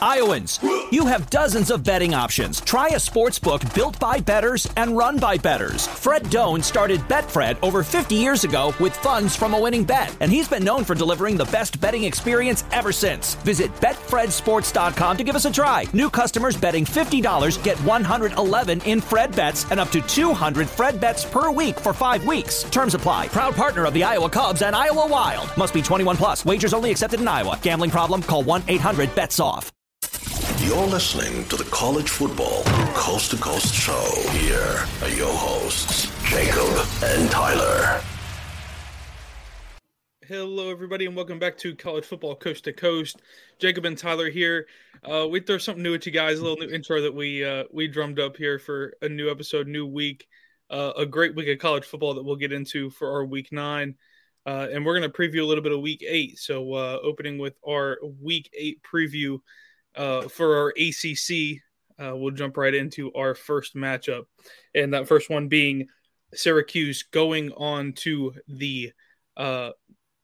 Iowans, you have dozens of betting options. Try a sports book built by betters and run by betters. Fred Done started Betfred over 50 years ago with funds from a winning bet, and he's been known for delivering the best betting experience ever since. Visit betfredsports.com to give us a try. New customers betting $50 get 111 in Fred bets and up to 200 Fred bets per week for 5 weeks. Terms apply. Proud partner of the Iowa Cubs and Iowa Wild. Must be 21 plus. Wagers only accepted in Iowa. Gambling problem? Call 1-800-BETS-OFF. You're listening to the College Football Coast to Coast Show. Here are your hosts, Jacob and Tyler. Hello, everybody, and welcome back to College Football Coast to Coast. Jacob and Tyler here. Uh, we throw something new at you guys, a little new intro that we uh, we drummed up here for a new episode, new week, uh, a great week of college football that we'll get into for our week nine. Uh, and we're going to preview a little bit of week eight. So, uh, opening with our week eight preview uh, for our ACC, uh, we'll jump right into our first matchup, and that first one being Syracuse going on to the uh,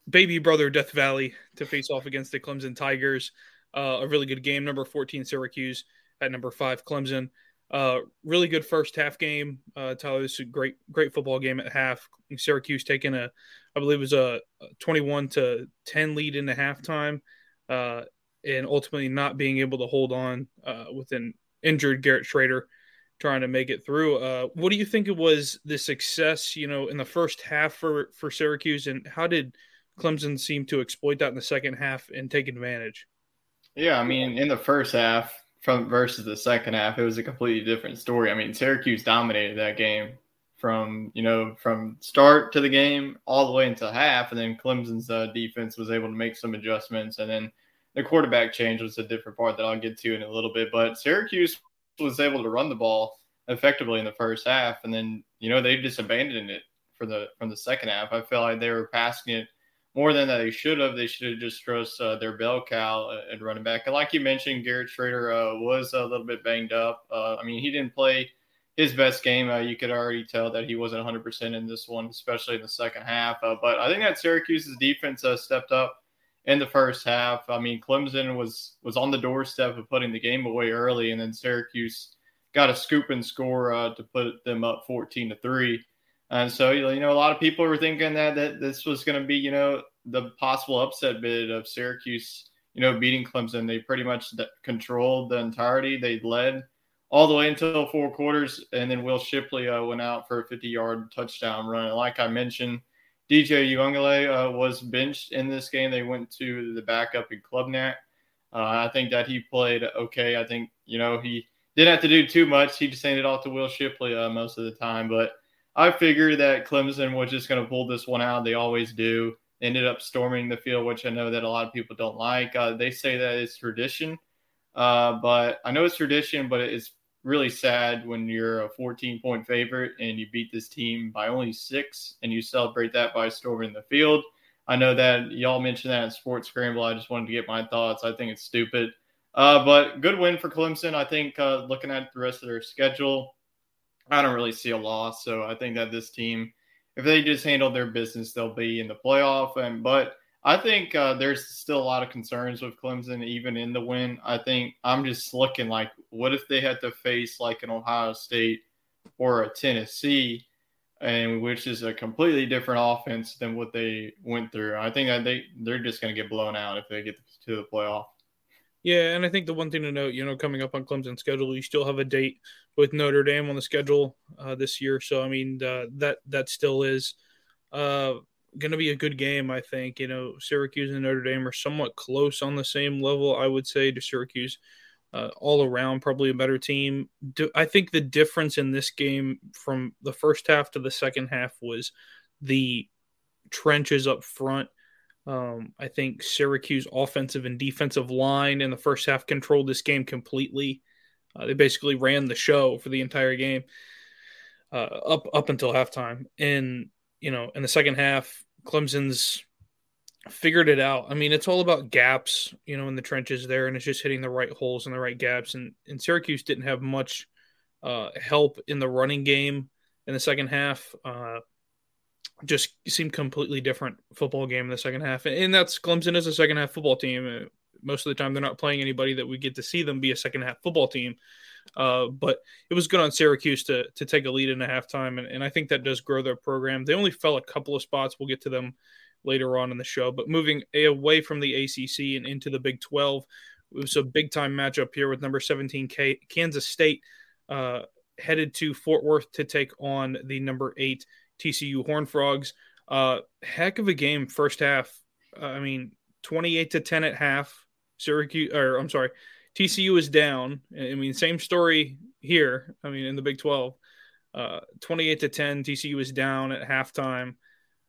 baby brother Death Valley to face off against the Clemson Tigers. Uh, a really good game. Number 14 Syracuse at number five Clemson. Uh, really good first half game. Uh, Tyler, this is a great, great football game at half. Syracuse taking a, I believe it was a 21 to 10 lead in the halftime. Uh, and ultimately not being able to hold on uh, with an injured Garrett Shrader trying to make it through. Uh, what do you think it was the success, you know, in the first half for for Syracuse, and how did Clemson seem to exploit that in the second half and take advantage? Yeah, I mean, in the first half from versus the second half, it was a completely different story. I mean, Syracuse dominated that game from you know from start to the game all the way until half, and then Clemson's uh, defense was able to make some adjustments, and then the quarterback change was a different part that I'll get to in a little bit. But Syracuse was able to run the ball effectively in the first half, and then you know they just abandoned it for the from the second half. I feel like they were passing it more than they should have. They should have just trust uh, their bell cow and running back. And like you mentioned, Garrett Shrader uh, was a little bit banged up. Uh, I mean, he didn't play his best game. Uh, you could already tell that he wasn't 100% in this one, especially in the second half. Uh, but I think that Syracuse's defense uh, stepped up in the first half. I mean, Clemson was was on the doorstep of putting the game away early, and then Syracuse got a scoop and score uh, to put them up 14 to three. And so, you know, a lot of people were thinking that, that this was going to be, you know, the possible upset bid of Syracuse, you know, beating Clemson. They pretty much controlled the entirety. They led all the way until four quarters, and then Will Shipley uh, went out for a 50 yard touchdown run. And like I mentioned, DJ Uiagalelei uh, was benched in this game. They went to the backup in Klubnik. Uh, I think that he played okay. I think, you know, he didn't have to do too much. He just handed it off to Will Shipley uh, most of the time. But I figured that Clemson was just going to pull this one out. They always do. Ended up storming the field, which I know that a lot of people don't like. Uh, they say that it's tradition. Uh, but I know it's tradition, but it's really sad when you're a 14 point favorite and you beat this team by only six and you celebrate that by storming the field. I know that y'all mentioned that in Sports Scramble. I just wanted to get my thoughts. I think it's stupid. Uh, but good win for Clemson. I think uh, looking at the rest of their schedule, I don't really see a loss. So I think that this team, if they just handle their business, they'll be in the playoff. And but I think uh, there's still a lot of concerns with Clemson, even in the win. I think I'm just looking like, what if they had to face like an Ohio State or a Tennessee, and which is a completely different offense than what they went through. I think that they they're just going to get blown out if they get to the playoff. Yeah, and I think the one thing to note, you know, coming up on Clemson's schedule, you still have a date with Notre Dame on the schedule uh, this year. So I mean, uh, that that still is uh, going to be a good game. I think you know Syracuse and Notre Dame are somewhat close on the same level. I would say to Syracuse, uh, all around probably a better team. Do, I think the difference in this game from the first half to the second half was the trenches up front um, I think Syracuse offensive and defensive line in the first half controlled this game completely. Uh, they basically ran the show for the entire game uh, up up until halftime. And you know, in the second half, Clemson's figured it out. I mean, it's all about gaps, you know, in the trenches there, and it's just hitting the right holes and the right gaps. And and Syracuse didn't have much uh, help in the running game in the second half. Uh, just seemed completely different football game in the second half. And that's Clemson is a second half football team. Uh, most of the time, they're not playing anybody that we get to see them be a second half football team. Uh, but it was good on Syracuse to to take a lead in a halftime, and, and I think that does grow their program. They only fell a couple of spots. We'll get to them later on in the show. But moving away from the ACC and into the Big 12, it was a big time matchup here with number 17 K- Kansas State uh, headed to Fort Worth to take on the number eight TCU Horn Frogs. Uh, heck of a game first half. Uh, I mean, 28 to 10 at half. Syracuse, or I'm sorry, TCU is down. I mean, same story here. I mean, in the Big 12, uh, 28 to 10, TCU is down at halftime.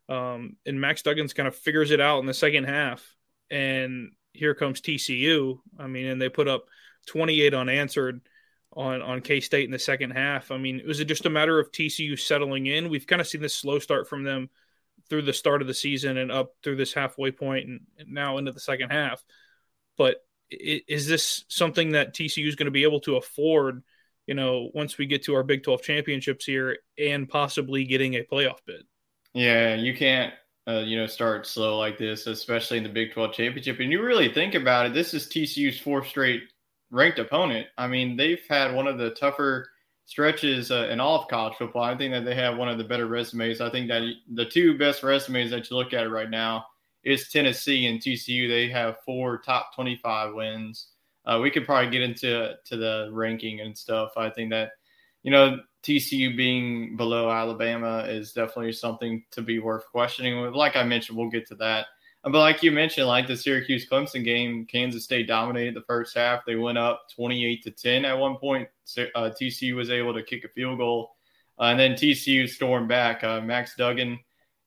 Um, and Max Duggins kind of figures it out in the second half. And here comes TCU. I mean, and they put up 28 unanswered on on K State in the second half. I mean, was it just a matter of TCU settling in? We've kind of seen this slow start from them through the start of the season and up through this halfway point and, now into the second half. But is this something that TCU is going to be able to afford? You know, once we get to our Big Twelve championships here and possibly getting a playoff bid. Yeah, you can't. Uh, you know, start slow like this, especially in the Big 12 championship. And you really think about it, this is TCU's fourth straight ranked opponent. I mean, they've had one of the tougher stretches uh, in all of college football. I think that they have one of the better resumes. I think that the two best resumes that you look at right now is Tennessee and TCU. They have four top 25 wins. Uh, we could probably get into to the ranking and stuff. I think that you know TCU being below Alabama is definitely something to be worth questioning. Like I mentioned, we'll get to that. But like you mentioned, like the Syracuse Clemson game, Kansas State dominated the first half. They went up 28 to 10 at one point. Uh, TCU was able to kick a field goal. Uh, and then TCU stormed back. Uh, Max Duggan,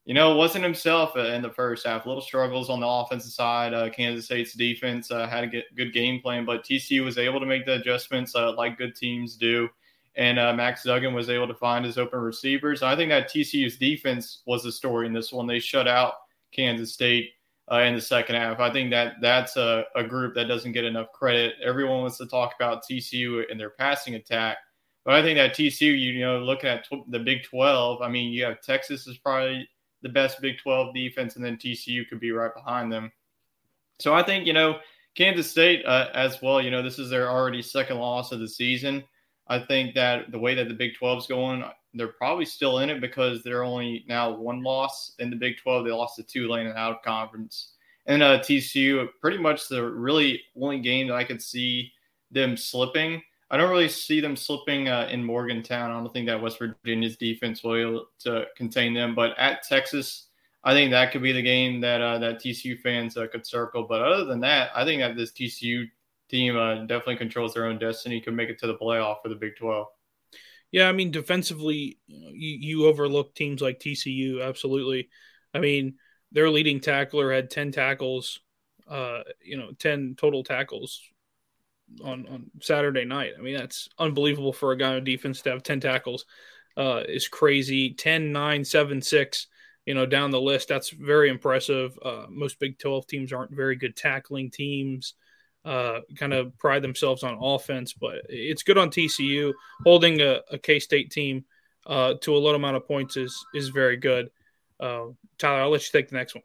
you know, it wasn't himself uh, in the first half. Little struggles on the offensive side. Uh, Kansas State's defense uh, had a good game plan, but TCU was able to make the adjustments like good teams do. And Max Duggan was able to find his open receivers. I think that TCU's defense was the story in this one. They shut out Kansas State uh, in the second half. I think that that's a, a group that doesn't get enough credit. Everyone wants to talk about TCU and their passing attack, but I think that TCU, you know, looking at tw- the Big 12, I mean, you have Texas is probably the best Big 12 defense, and then TCU could be right behind them. So I think, you know, Kansas State uh, as well, you know, this is their already second loss of the season. I think that the way that the Big 12 is going, they're probably still in it because they're only now one loss in the Big 12. They lost to Tulane and out of conference. And uh, TCU, pretty much the really only game that I could see them slipping. I don't really see them slipping uh, in Morgantown. I don't think that West Virginia's defense will be able to contain them. But at Texas, I think that could be the game that uh, that TCU fans uh, could circle. But other than that, I think that this TCU team uh, definitely controls their own destiny. Could make it to the playoff for the Big Twelve. Yeah, I mean, defensively, you, you overlook teams like TCU. Absolutely. I mean, their leading tackler had 10 tackles, uh, you know, 10 total tackles on, on Saturday night. I mean, that's unbelievable for a guy on defense to have 10 tackles. Uh, is crazy. 10, 9, 7, 6, you know, down the list. That's very impressive. Uh, most Big 12 teams aren't very good tackling teams uh, kind of pride themselves on offense, but it's good on TCU. Holding a, a K State team uh, to a low amount of points is is very good. Uh, Tyler, I'll let you take the next one.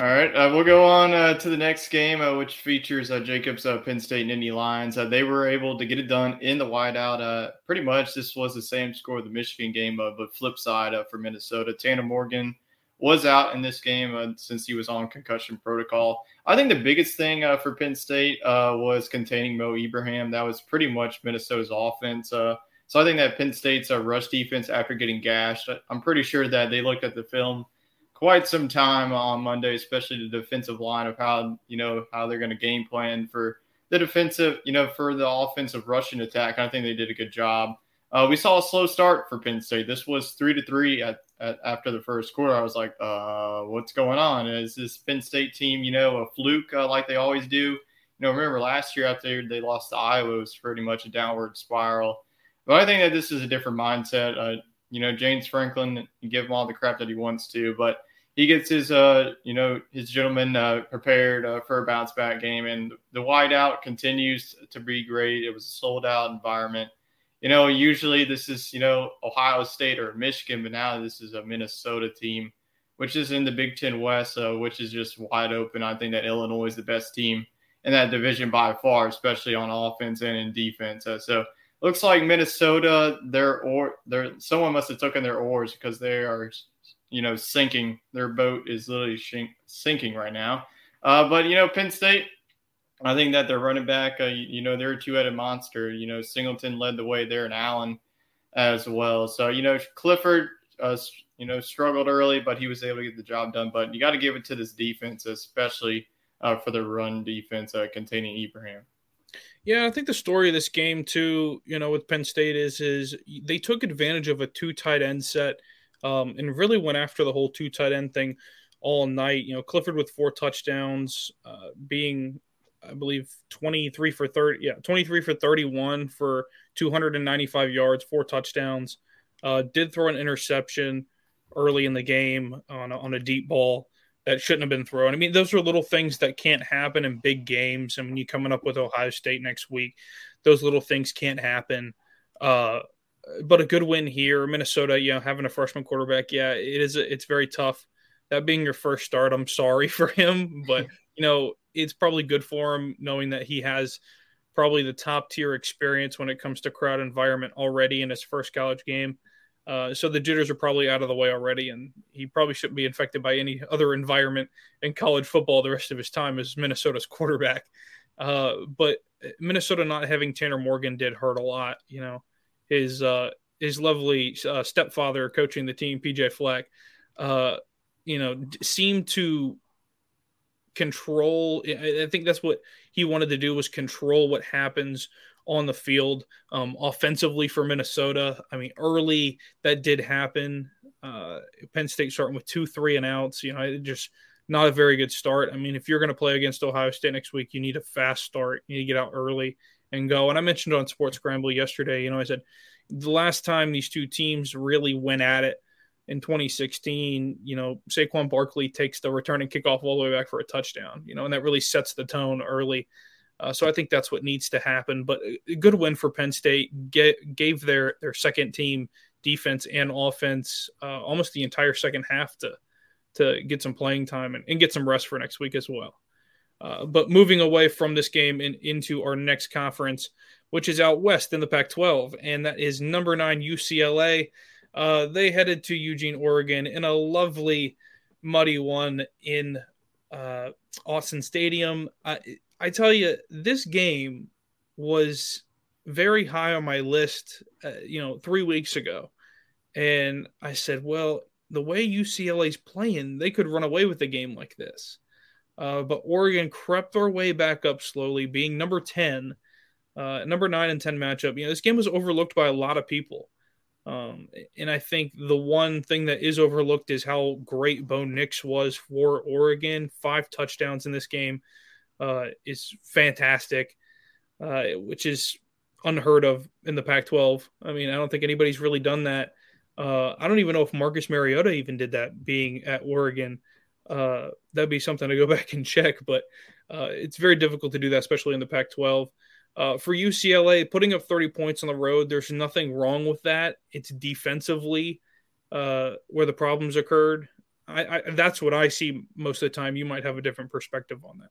All right, uh, we'll go on uh, to the next game, uh, which features uh, Jacobs, uh, Penn State, Nittany Lions. Uh, they were able to get it done in the whiteout. Pretty much, this was the same score of the Michigan game, but flip side for Minnesota. Tanner Morgan was out in this game since he was on concussion protocol. I think the biggest thing for Penn State was containing Mo Ibrahim. That was pretty much Minnesota's offense. So I think that Penn State's rush defense, after getting gashed, I'm pretty sure that they looked at the film quite some time on Monday, especially the defensive line of how you know how they're going to game plan for the defensive, you know, for the offensive rushing attack. I think they did a good job. Uh, we saw a slow start for Penn State. This was three to three at, at, after the first quarter. I was like, uh, what's going on? Is this Penn State team, you know, a fluke uh, like they always do? You know, remember last year after they lost to Iowa, it was pretty much a downward spiral. But I think that this is a different mindset. Uh, you know, James Franklin, give him all the crap that he wants to, but he gets his, uh, you know, his gentleman uh, prepared uh, for a bounce back game, and the whiteout continues to be great. It was a sold out environment you know, usually this is, you know, Ohio State or Michigan, but now this is a Minnesota team, which is in the Big Ten West, uh, which is just wide open. I think that Illinois is the best team in that division by far, especially on offense and in defense. Uh, so looks like Minnesota, their or their someone must have taken their oars because they are, you know, sinking. Their boat is literally sinking right now. Uh, but you know, Penn State, I think that their running back, uh, you, you, know, they're a two-headed monster. You know, Singleton led the way there, and Allen as well. So you know, Clifford, uh, you know, struggled early, but he was able to get the job done. But you got to give it to this defense, especially uh, for the run defense uh, containing Ibrahim. Yeah, I think the story of this game too, you know, with Penn State is is they took advantage of a two tight end set, um, and really went after the whole two tight end thing all night. You know, Clifford with four touchdowns, uh, being I believe 23 for 30. Yeah, 23 for 31 for 295 yards, four touchdowns. Uh, did throw an interception early in the game on a, on a deep ball that shouldn't have been thrown. I mean, those are little things that can't happen in big games. And when you're coming up with Ohio State next week, those little things can't happen. Uh, but a good win here, Minnesota. You know, having a freshman quarterback, yeah, it is. It's very tough. That being your first start, I'm sorry for him, but you know, it's probably good for him knowing that he has probably the top tier experience when it comes to crowd environment already in his first college game. Uh, so the jitters are probably out of the way already, and he probably shouldn't be infected by any other environment in college football the rest of his time as Minnesota's quarterback. Uh, but Minnesota not having Tanner Morgan did hurt a lot. You know, his uh, his lovely uh, stepfather coaching the team, PJ Fleck, uh, you know, seemed to control. I think that's what he wanted to do was control what happens on the field um, offensively for Minnesota. I mean, early that did happen. Uh, Penn State starting with two, three and outs. You know, it just not a very good start. I mean, if you're going to play against Ohio State next week, you need a fast start. You need to get out early and go. And I mentioned on Sports Scramble yesterday. You know, I said the last time these two teams really went at it in 2016, you know, Saquon Barkley takes the returning kickoff all the way back for a touchdown, you know, and that really sets the tone early. Uh, so I think that's what needs to happen. But a good win for Penn State get, gave their their second team defense and offense uh, almost the entire second half to to get some playing time and, and get some rest for next week as well. Uh, but moving away from this game and into our next conference, which is out west in the Pac-12, and that is number nine UCLA uh, they headed to Eugene, Oregon in a lovely, muddy one in uh, Autzen Stadium. I, I tell you, this game was very high on my list, uh, you know, three weeks ago. And I said, well, the way UCLA's playing, they could run away with a game like this. Uh, but Oregon crept their way back up slowly, being number 10, uh, number 9 and 10 matchup. You know, this game was overlooked by a lot of people. Um, and I think the one thing that is overlooked is how great Bo Nix was for Oregon. Five touchdowns in this game uh, is fantastic, uh, which is unheard of in the Pac 12. I mean, I don't think anybody's really done that. Uh, I don't even know if Marcus Mariota even did that being at Oregon. Uh, that'd be something to go back and check, but uh, it's very difficult to do that, especially in the Pac 12. Uh, for UCLA, putting up 30 points on the road, there's nothing wrong with that. It's defensively uh, where the problems occurred. I, I, that's what I see most of the time. You might have a different perspective on that.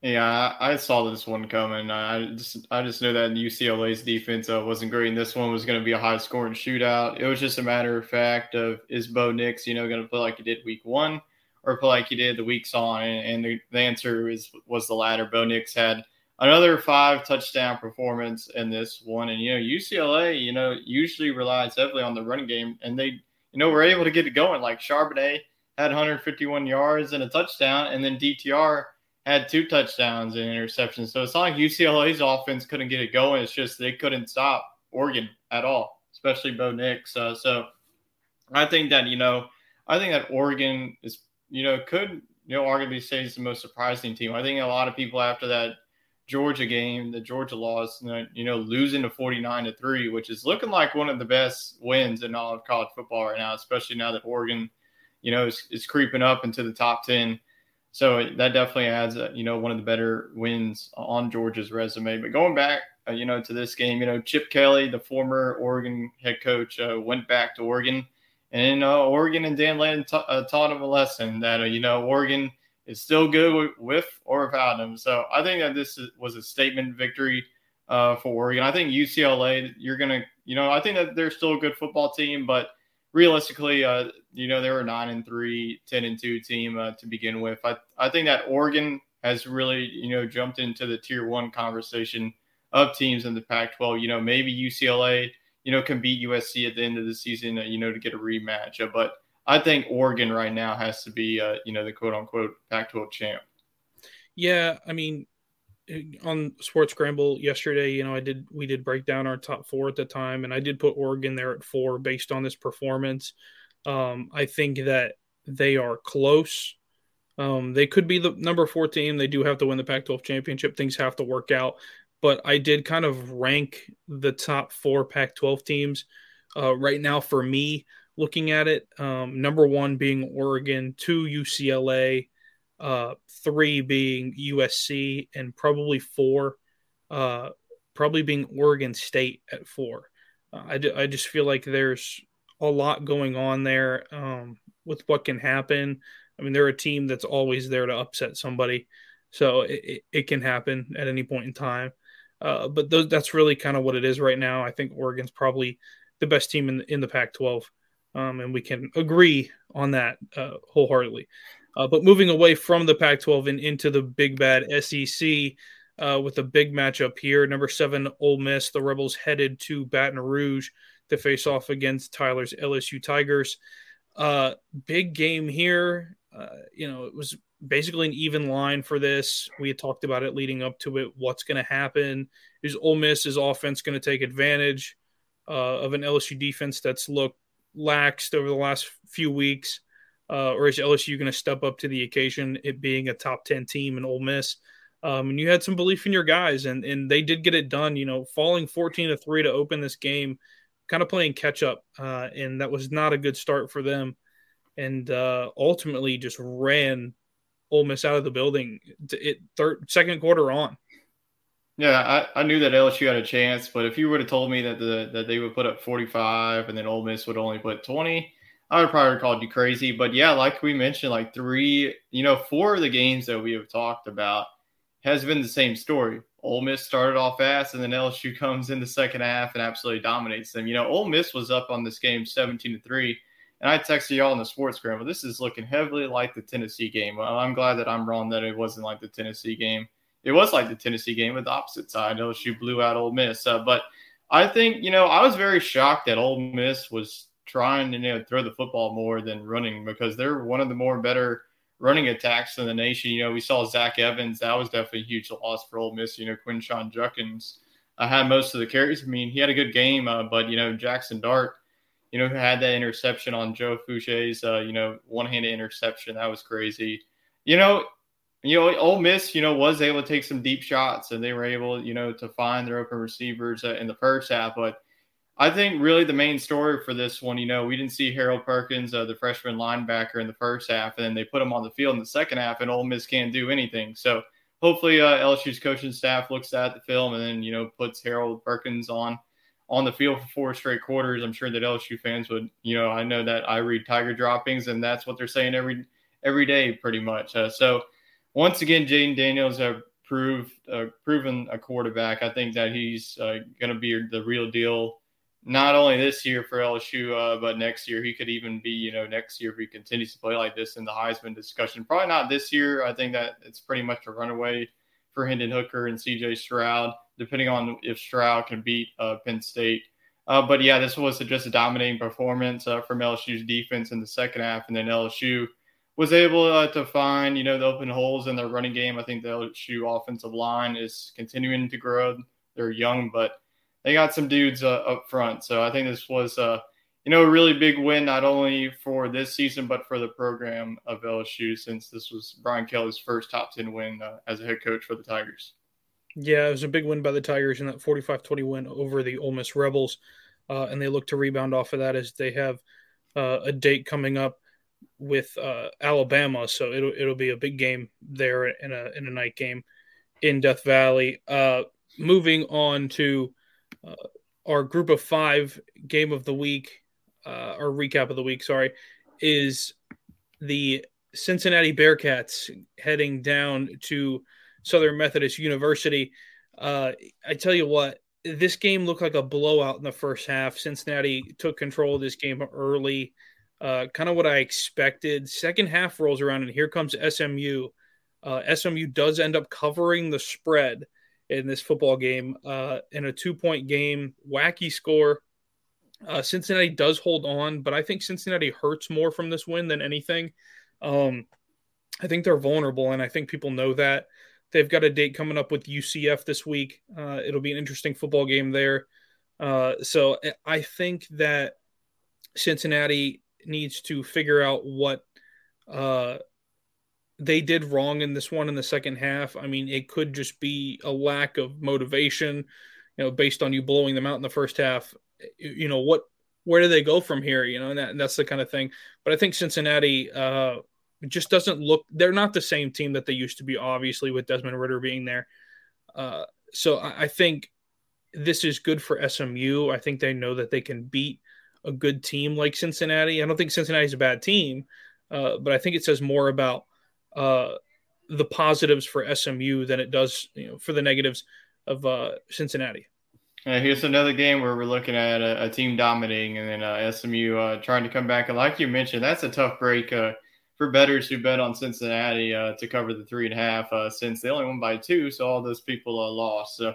Yeah, I, saw this one coming. I just I just knew that UCLA's defense uh, wasn't great, and this one was going to be a high scoring shootout. It was just a matter of fact of is Bo Nix, you know, going to play like he did week one, or like he did the weeks on? And, and the, the answer is was the latter. Bo Nix had another five touchdown performance in this one. And, you know, UCLA, you know, usually relies heavily on the running game, and they, you know, were able to get it going. Like Charbonnet had 151 yards and a touchdown, and then DTR had two touchdowns and interceptions. So it's not like UCLA's offense couldn't get it going. It's just they couldn't stop Oregon at all, especially Bo Nix. Uh, so I think that, you know, I think that Oregon is, you know, could, you know, arguably say is the most surprising team. I think a lot of people after that Georgia game, the Georgia loss, you know, losing to 49 to 3, which is looking like one of the best wins in all of college football right now, especially now that Oregon, you know, is, is creeping up into the top 10. So that definitely adds, you know, one of the better wins on Georgia's resume. But going back, uh, you know, to this game, you know, Chip Kelly, the former Oregon head coach, uh, went back to Oregon. And uh, Oregon and Dan Lanning t- uh, taught him a lesson that, uh, you know, Oregon – is still good with, with or without him. So I think that this was a statement victory uh, for Oregon. I think UCLA, you're going to, you know, I think that they're still a good football team, but realistically, uh, you know, they were a nine and three, 10 and two team uh, to begin with. I, I think that Oregon has really, you know, jumped into the tier one conversation of teams in the Pac 12. You know, maybe UCLA, you know, can beat USC at the end of the season, uh, you know, to get a rematch. Uh, but I think Oregon right now has to be, uh, you know, the quote unquote Pac-12 champ. Yeah, I mean, on Sports Scramble yesterday, you know, I did we did break down our top four at the time, and I did put Oregon there at four based on this performance. Um, I think that they are close. Um, they could be the number four team. They do have to win the Pac-12 championship. Things have to work out, but I did kind of rank the top four Pac-12 teams uh, right now for me looking at it. Um, number one being Oregon, two UCLA, uh, three being USC, and probably four, uh, probably being Oregon State at four. Uh, I, I just feel like there's a lot going on there um, with what can happen. I mean, they're a team that's always there to upset somebody, so it, it can happen at any point in time. Uh, but those, that's really kind of what it is right now. I think Oregon's probably the best team in in the Pac-12 um, and we can agree on that uh, wholeheartedly. Uh, but moving away from the Pac-12 and into the big bad SEC uh, with a big matchup here, number seven Ole Miss, the Rebels headed to Baton Rouge to face off against Tyler's LSU Tigers. Uh, big game here. You know, it was basically an even line for this. We had talked about it leading up to it. What's going to happen? Is Ole Miss's offense going to take advantage uh, of an LSU defense that's looked laxed over the last few weeks, uh, or is LSU going to step up to the occasion, it being a top 10 team in Ole Miss? Um, and you had some belief in your guys, and, and they did get it done, you know, falling 14 to 3 to open this game, kind of playing catch up. Uh, and that was not a good start for them. And uh, ultimately just ran Ole Miss out of the building, it, third, second quarter on. Yeah, I, I knew that LSU had a chance, but if you would have told me that the that they would put up 45 and then Ole Miss would only put 20, I would probably have called you crazy. But yeah, like we mentioned, like three, you know, four of the games that we have talked about has been the same story. Ole Miss started off fast, and then LSU comes in the second half and absolutely dominates them. You know, Ole Miss was up on this game 17 to three, and I texted y'all in the sports scramble. This is looking heavily like the Tennessee game. Well, I'm glad that I'm wrong that it wasn't like the Tennessee game it was like the Tennessee game with the opposite side. LSU blew out Ole Miss. Uh, but I think, you know, I was very shocked that Ole Miss was trying to you know, throw the football more than running because they're one of the more better running attacks in the nation. You know, we saw Zach Evans. That was definitely a huge loss for Ole Miss. You know, Quinshon Judkins uh, had most of the carries. I mean, he had a good game, uh, but, you know, Jackson Dart, you know, who had that interception on Joe Foucha's, uh, you know, one-handed interception. That was crazy. You know, you know, Ole Miss, you know, was able to take some deep shots and they were able, you know, to find their open receivers uh, in the first half. But I think really the main story for this one, you know, we didn't see Harold Perkins, uh, the freshman linebacker, in the first half, and then they put him on the field in the second half, and Ole Miss can't do anything. So hopefully uh, LSU's coaching staff looks at the film and then, you know, puts Harold Perkins on on the field for four straight quarters. I'm sure that LSU fans would, you know, I know that I read Tiger droppings, and that's what they're saying every every day, pretty much. Uh, so once again, Jayden Daniels have proved uh, proven a quarterback. I think that he's uh, going to be the real deal, not only this year for LSU, uh, but next year. He could even be, you know, next year if he continues to play like this in the Heisman discussion. Probably not this year. I think that it's pretty much a runaway for Hendon Hooker and C.J. Stroud, depending on if Stroud can beat uh, Penn State. Uh, but yeah, this was just a dominating performance uh, from LSU's defense in the second half, and then LSU was able uh, to find, you know, the open holes in their running game. I think the LSU offensive line is continuing to grow. They're young, but they got some dudes uh, up front. So I think this was, you know, a really big win, not only for this season, but for the program of LSU, since this was Brian Kelly's first top 10 win uh, as a head coach for the Tigers. Yeah, it was a big win by the Tigers in that 45 20 win over the Ole Miss Rebels. Uh, and they look to rebound off of that as they have uh, a date coming up with uh, Alabama, so it'll it'll be a big game there in a in a night game in Death Valley. Uh, moving on to uh, our group of five game of the week, uh, or recap of the week, sorry, is the Cincinnati Bearcats heading down to Southern Methodist University. Uh, I tell you what, this game looked like a blowout in the first half. Cincinnati took control of this game early uh, kind of what I expected. Second half rolls around, and here comes SMU. Uh, SMU does end up covering the spread in this football game uh, in a two point game, wacky score. Uh, Cincinnati does hold on, but I think Cincinnati hurts more from this win than anything. Um, I think they're vulnerable, and I think people know that. They've got a date coming up with UCF this week. Uh, it'll be an interesting football game there. Uh, so I think that Cincinnati needs to figure out what uh, they did wrong in this one in the second half. I mean, it could just be a lack of motivation, you know, based on you blowing them out in the first half. You know, what, where do they go from here? You know, and, that, and that's the kind of thing. But I think Cincinnati uh, just doesn't look, they're not the same team that they used to be, obviously, with Desmond Ridder being there. Uh, so I, I think this is good for SMU. I think they know that they can beat a good team like Cincinnati. I don't think Cincinnati's a bad team, uh, but I think it says more about uh, the positives for SMU than it does you know, for the negatives of uh, Cincinnati. Uh, here's another game where we're looking at a, a team dominating and then uh, SMU uh, trying to come back. And like you mentioned, that's a tough break for bettors who bet on Cincinnati to cover the three and a half since they only won by two. So all those people are lost. So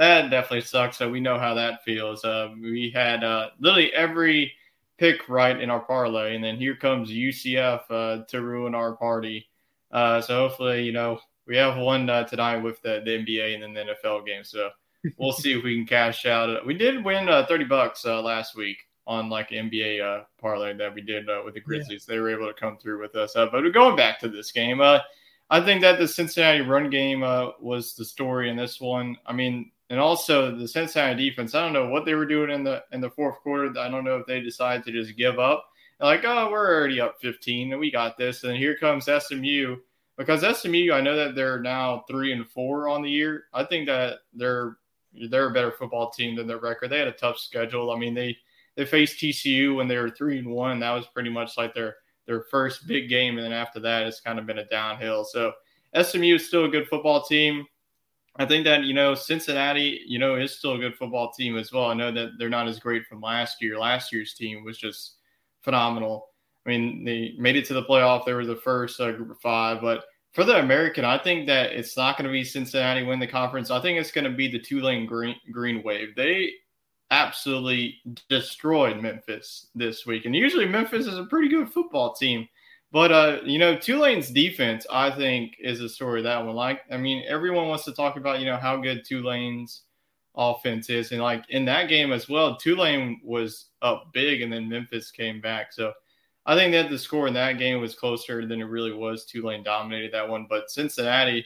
that definitely sucks. So we know how that feels. Uh, we had uh, literally every pick right in our parlay, and then here comes UCF uh, to ruin our party. Uh, so hopefully, you know, we have one uh, tonight with the, the NBA and then the NFL game. So we'll see if we can cash out. We did win uh, 30 bucks last week on like NBA uh, parlay that we did uh, with the Grizzlies. Yeah. They were able to come through with us. Uh, but going back to this game, I think that the Cincinnati run game was the story in this one. I mean, and also the Cincinnati defense. I don't know what they were doing in the in the fourth quarter. I don't know if they decided to just give up. like, oh, we're already up 15 and we got this. And here comes SMU because SMU. I know that they're now three and four on the year. I think that they're they're a better football team than their record. They had a tough schedule. I mean, they they faced TCU when they were three and one. That was pretty much like their their first big game, and then after that, it's kind of been a downhill. So SMU is still a good football team. I think that you know Cincinnati, you know, is still a good football team as well. I know that they're not as great from last year. Last year's team was just phenomenal. I mean, they made it to the playoff. They were the first uh, group of five, but for the American, I think that it's not going to be Cincinnati win the conference. I think it's going to be the Tulane Green Green Wave. They absolutely destroyed Memphis this week, and usually Memphis is a pretty good football team. But uh, you know, Tulane's defense, I think, is a story that one. Like, I mean, everyone wants to talk about you know how good Tulane's offense is, and like in that game as well, Tulane was up big, and then Memphis came back. So I think that the score in that game was closer than it really was. Tulane dominated that one, but Cincinnati,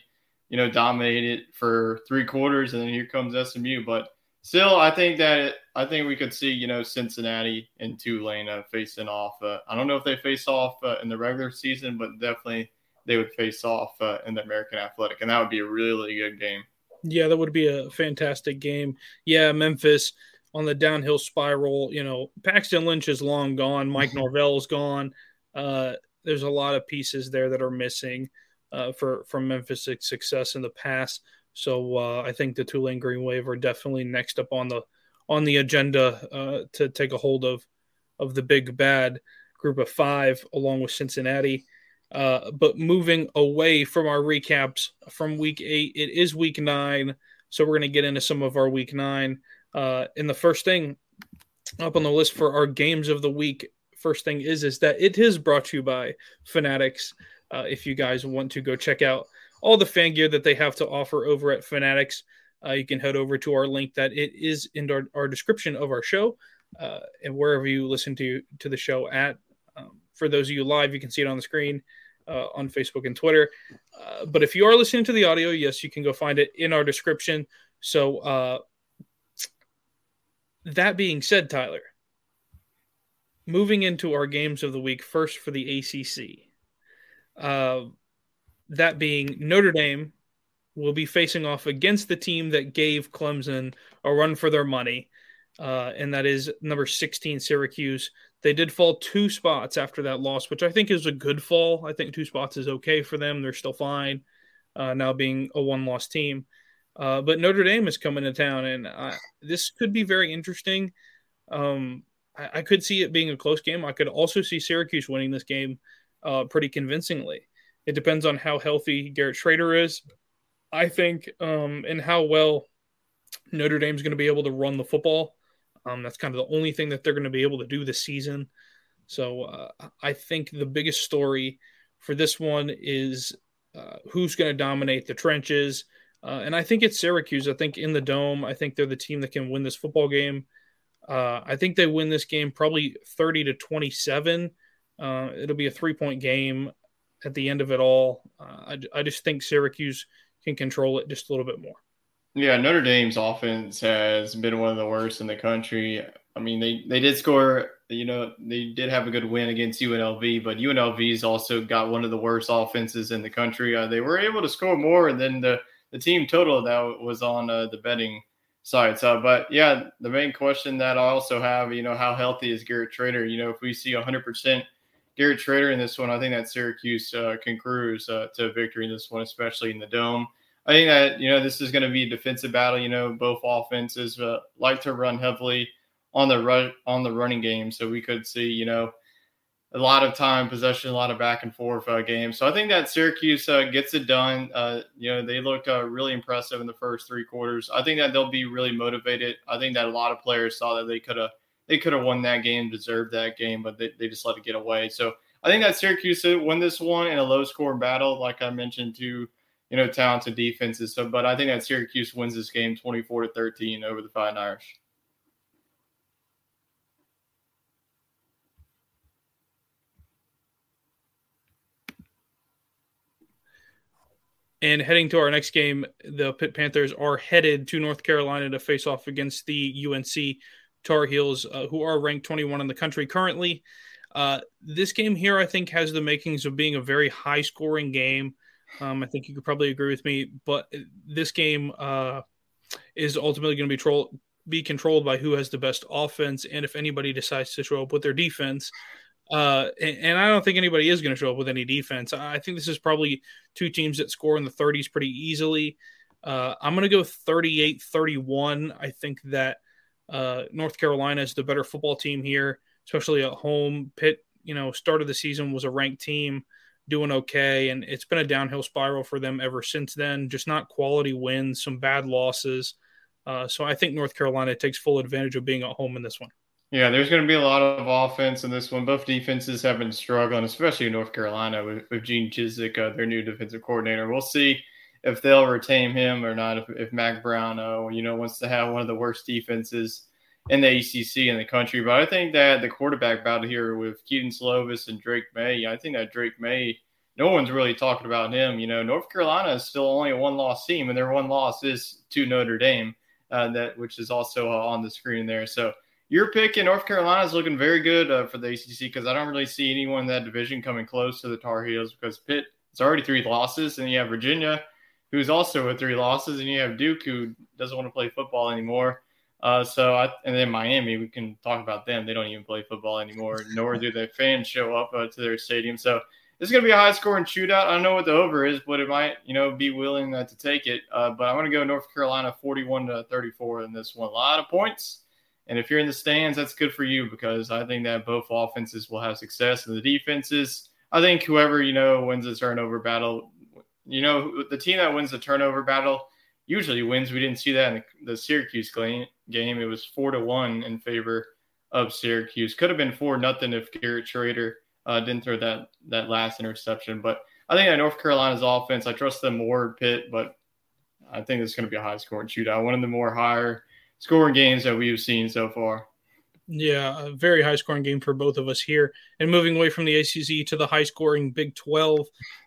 you know, dominated for three quarters, and then here comes SMU. But still, I think that it, I think we could see you know Cincinnati and Tulane uh, facing off. Uh, I don't know if they face off uh, in the regular season, but definitely they would face off uh, in the American Athletic, and that would be a really good game. Yeah, that would be a fantastic game. Yeah, Memphis on the downhill spiral. You know, Paxton Lynch is long gone. Mike Norvell is gone. Uh, there's a lot of pieces there that are missing. uh, for from Memphis' success in the past. So uh, I think the Tulane Green Wave are definitely next up on the on the agenda uh, to take a hold of of the big bad group of five, along with Cincinnati. Uh, but moving away from our recaps from week eight, it is week nine. So we're going to get into some of our week nine. Uh, and the first thing up on the list for our games of the week, first thing is is that it is brought to you by Fanatics. Uh, if you guys want to go check out all the fan gear that they have to offer over at Fanatics, uh, you can head over to our link that it is in our, our description of our show uh, and wherever you listen to to the show at. Um, for those of you live, you can see it on the screen uh, on Facebook and Twitter. Uh, but if you are listening to the audio, yes, you can go find it in our description. So, uh, that being said, Tyler, moving into our games of the week, first for the ACC. That being Notre Dame will be facing off against the team that gave Clemson a run for their money, uh, and that is number 16 Syracuse. They did fall two spots after that loss, which I think is a good fall. I think two spots is okay for them. They're still fine uh, now being a one loss team. Uh, but Notre Dame is coming to town, and I, this could be very interesting. Um, I, I, could see it being a close game. I could also see Syracuse winning this game uh, pretty convincingly. It depends on how healthy Garrett Shrader is, I think, um, and how well Notre Dame is going to be able to run the football. Um, that's kind of the only thing that they're going to be able to do this season. So uh, I think the biggest story for this one is uh, who's going to dominate the trenches. Uh, and I think it's Syracuse. I think in the dome, I think they're the team that can win this football game. Uh, I think they win this game probably 30 to 27. Uh, it'll be a three point game at the end of it all. Uh, I, I just think Syracuse can control it just a little bit more. Yeah, Notre Dame's offense has been one of the worst in the country. I mean, they, they did score, you know, they did have a good win against UNLV, but UNLV's also got one of the worst offenses in the country. Uh, they were able to score more than the, the team total that was on uh, the betting side. So, but yeah, the main question that I also have, you know, how healthy is Garrett Shrader? You know, if we see 100% Garrett Shrader in this one, I think that Syracuse uh, can cruise uh, to victory in this one, especially in the dome. I think that you know this is going to be a defensive battle. You know, both offenses uh, like to run heavily on the run on the running game, so we could see you know a lot of time possession, a lot of back and forth uh, games. So I think that Syracuse uh, gets it done. Uh, you know, they looked uh, really impressive in the first three quarters. I think that they'll be really motivated. I think that a lot of players saw that they could have they could have won that game, deserved that game, but they, they just let it get away. So I think that Syracuse win this one in a low score battle, like I mentioned to you know, talented defenses. So, but I think that Syracuse wins this game 24 to 13 over the Fighting Irish. And heading to our next game, the Pitt Panthers are headed to North Carolina to face off against the UNC Tar Heels, uh, who are ranked 21 in the country currently. Uh, this game here, I think, has the makings of being a very high scoring game. Um, I think you could probably agree with me, but this game uh, is ultimately going to be troll- be controlled by who has the best offense, and if anybody decides to show up with their defense. Uh, and, and, I don't think anybody is going to show up with any defense. I think this is probably two teams that score in the 30s pretty easily. Uh, I'm going to go 38 31. I think that uh, North Carolina is the better football team here, especially at home. Pitt, you know, start of the season was a ranked team doing okay, and it's been a downhill spiral for them ever since then. Just not quality wins, some bad losses. Uh, so I think North Carolina takes full advantage of being at home in this one. Yeah, there's going to be a lot of offense in this one. Both defenses have been struggling, especially North Carolina with, with Gene Chizik, uh, their new defensive coordinator. We'll see if they'll retain him or not. If, if Mack Brown, uh, you know, wants to have one of the worst defenses in the ACC in the country. But I think that the quarterback battle here with Kedon Slovis and Drake Maye, I think that Drake Maye, no one's really talking about him. You know, North Carolina is still only a one loss team, and their one loss is to Notre Dame, uh, that which is also uh, on the screen there. So your pick in North Carolina is looking very good uh, for the ACC because I don't really see anyone in that division coming close to the Tar Heels because Pitt is already three losses, and you have Virginia, who's also with three losses, and you have Duke, who doesn't want to play football anymore. Uh, so I, and then Miami, we can talk about them. They don't even play football anymore, nor do their fans show up uh, to their stadium. So it's going to be a high scoring shootout. I don't know what the over is, but it might, you know, be willing uh, to take it. Uh, but I'm going to go North Carolina 41 to 34 in this one. A lot of points. And if you're in the stands, that's good for you because I think that both offenses will have success. And the defenses, I think whoever, you know, wins the turnover battle, you know, the team that wins the turnover battle usually wins. We didn't see that in the, Syracuse game. It was four to one in favor of Syracuse. Could have been four nothing if Garrett Shrader uh, didn't throw that that last interception. But I think that North Carolina's offense, I trust them more Pitt, but I think it's going to be a high scoring shootout. One of the more higher scoring games that we've seen so far. Yeah, a very high scoring game for both of us here. And moving away from the ACC to the high scoring Big 12,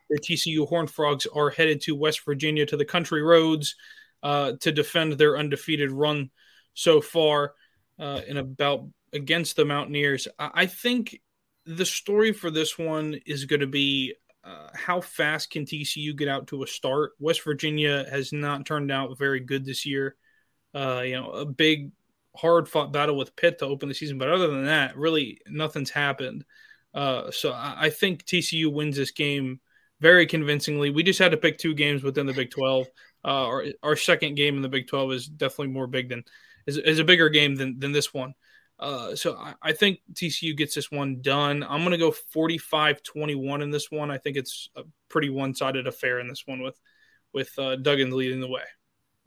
the TCU Horned Frogs are headed to West Virginia to the country roads uh, to defend their undefeated run so far uh, in about against the Mountaineers. I think the story for this one is going to be uh, how fast can TCU get out to a start? West Virginia has not turned out very good this year. Uh, you know, a big, hard fought battle with Pitt to open the season, but other than that, really nothing's happened. Uh, so I, I, think TCU wins this game very convincingly. We just had to pick two games within the Big Twelve. Uh, our, our second game in the Big Twelve is definitely more big than is, is a bigger game than than this one. Uh, so I, I, think TCU gets this one done. I'm going to go 45 21 in this one. I think it's a pretty one sided affair in this one with with uh, leading the way.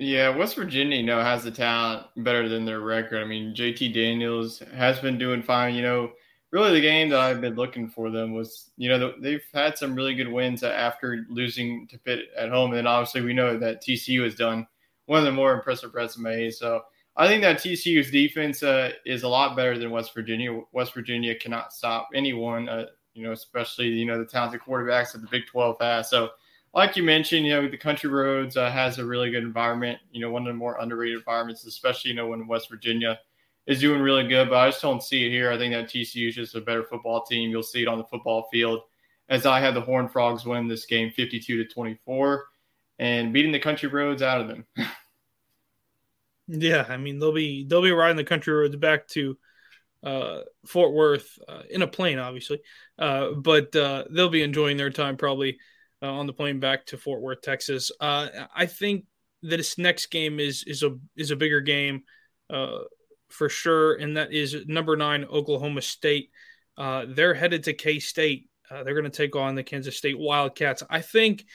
Yeah, West Virginia, you know, has the talent better than their record. I mean, JT Daniels has been doing fine. You know, really the game that I've been looking for them was, you know, they've had some really good wins after losing to Pitt at home. And then obviously we know that TCU has done one of the more impressive resumes. So I think that TCU's defense uh, is a lot better than West Virginia. West Virginia cannot stop anyone, uh, you know, especially you know the talented quarterbacks that the Big 12 has. So, like you mentioned, you know, the Country Roads uh, has a really good environment. You know, one of the more underrated environments, especially you know when West Virginia is doing really good. But I just don't see it here. I think that TCU is just a better football team. You'll see it on the football field. As I had the Horned Frogs win this game, 52 to 24, and beating the Country Roads out of them. Yeah, I mean they'll be they'll be riding the country roads back to uh, Fort Worth uh, in a plane, obviously, uh, but uh, they'll be enjoying their time probably uh, on the plane back to Fort Worth, Texas. Uh, I think that this next game is is a is a bigger game for sure, and that is number nine Oklahoma State. they're headed to K State. they're going to take on the Kansas State Wildcats. I think.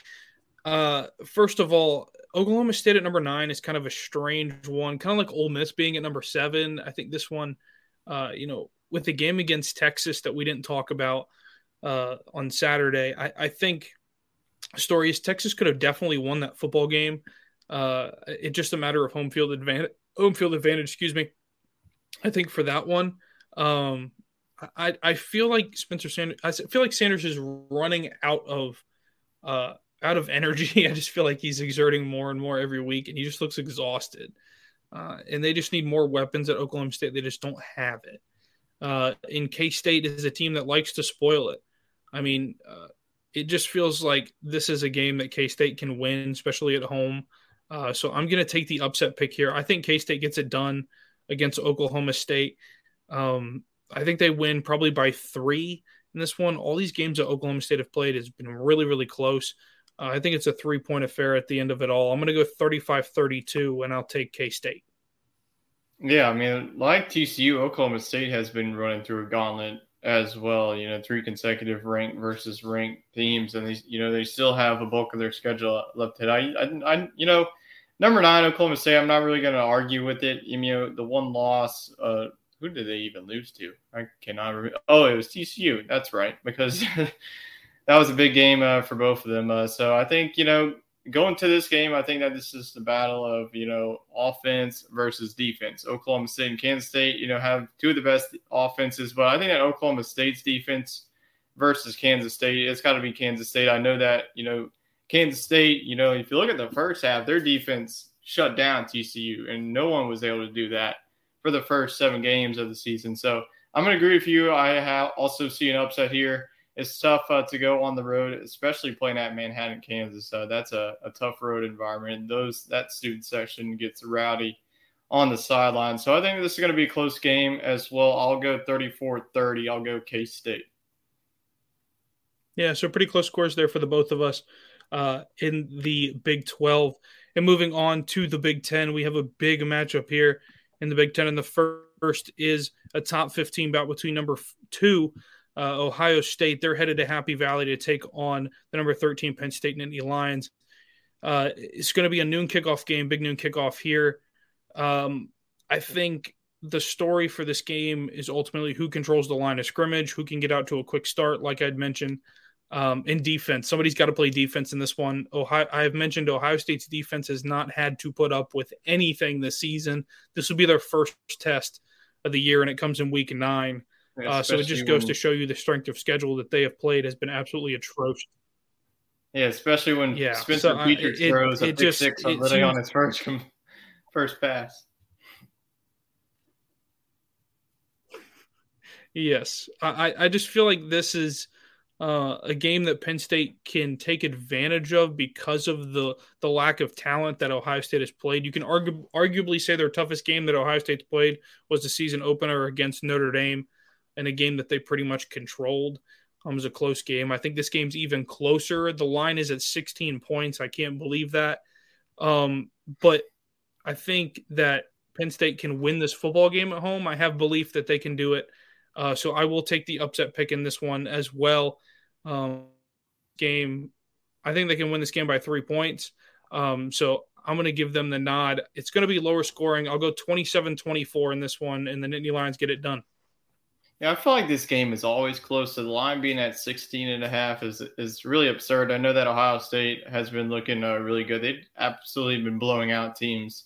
first of all, Oklahoma State at number nine is kind of a strange one, kind of like Ole Miss being at number seven. I think this one, uh, you know, with the game against Texas that we didn't talk about uh, on Saturday, I, I think story is Texas could have definitely won that football game. Uh, it's just a matter of home field advantage. Home field advantage, excuse me. I think for that one, um, I I feel like Spencer Sanders. I feel like Sanders is running out of uh, out of energy. I just feel like he's exerting more and more every week, and he just looks exhausted. Uh, and they just need more weapons at Oklahoma State. They just don't have it. Uh, in K State is a team that likes to spoil it. I mean, uh, it just feels like this is a game that K State can win, especially at home. Uh, so I'm going to take the upset pick here. I think K State gets it done against Oklahoma State. Um, I think they win probably by three in this one. All these games that Oklahoma State have played has been really, really close. Uh, I think it's a three point affair at the end of it all. I'm going to go 35 32, and I'll take K State. Yeah, I mean, like TCU, Oklahoma State has been running through a gauntlet as well. You know, three consecutive ranked versus ranked teams, and they, you know, they still have a bulk of their schedule left. To I, I, I you know, number nine, Oklahoma State. I'm not really going to argue with it. You know, the one loss. Uh, who did they even lose to? I cannot remember. Oh, it was TCU. That's right, because that was a big game uh, for both of them. Uh, so I think you know going to this game, I think that this is the battle of you know offense versus defense. Oklahoma State and Kansas State, you know, have two of the best offenses, but I think that Oklahoma State's defense versus Kansas State, it's got to be Kansas State. I know that you know Kansas State. You know, if you look at the first half, their defense shut down TCU, and no one was able to do that for the first seven games of the season. So I'm going to agree with you. I also see an upset here it's tough uh, to go on the road, especially playing at Manhattan, Kansas. Uh, that's a, a, tough road environment. Those that student section gets rowdy on the sideline. So I think this is going to be a close game as well. I'll go 34-30. I'll go K State. Yeah, so pretty close scores there for the both of us uh, in the Big 12. And moving on to the Big 10, we have a big matchup here in the Big 10. And the first is a top 15 bout between number two, uh, Ohio State. They're headed to Happy Valley to take on the number 13 Penn State Nittany Lions. Uh, it's going to be a noon kickoff game, big noon kickoff here. Um, I think the story for this game is ultimately who controls the line of scrimmage, who can get out to a quick start, like I'd mentioned um, in defense. Somebody's got to play defense in this one. Ohio, I have mentioned Ohio State's defense has not had to put up with anything this season. This will be their first test of the year, and it comes in week nine. Uh, so it just goes when, to show you the strength of schedule that they have played has been absolutely atrocious. Yeah, especially when yeah, Spencer so, uh, Petras it, throws it, a pick six on, on his first first pass. Yes, I, I just feel like this is uh, a game that Penn State can take advantage of because of the the lack of talent that Ohio State has played. You can argu- arguably say their toughest game that Ohio State's played was the season opener against Notre Dame, in a game that they pretty much controlled. Um, it was a close game. I think this game's even closer. The line is at 16 points. I can't believe that. Um, but I think that Penn State can win this football game at home. I have belief that they can do it. Uh, so I will take the upset pick in this one as well. Um, game, I think they can win this game by three points. Um, so I'm going to give them the nod. It's going to be lower scoring. I'll go 27 24 in this one, and the Nittany Lions get it done. Yeah, I feel like this game is always close to the line being at 16 and a half is is really absurd. I know that Ohio State has been looking uh, really good. They've absolutely been blowing out teams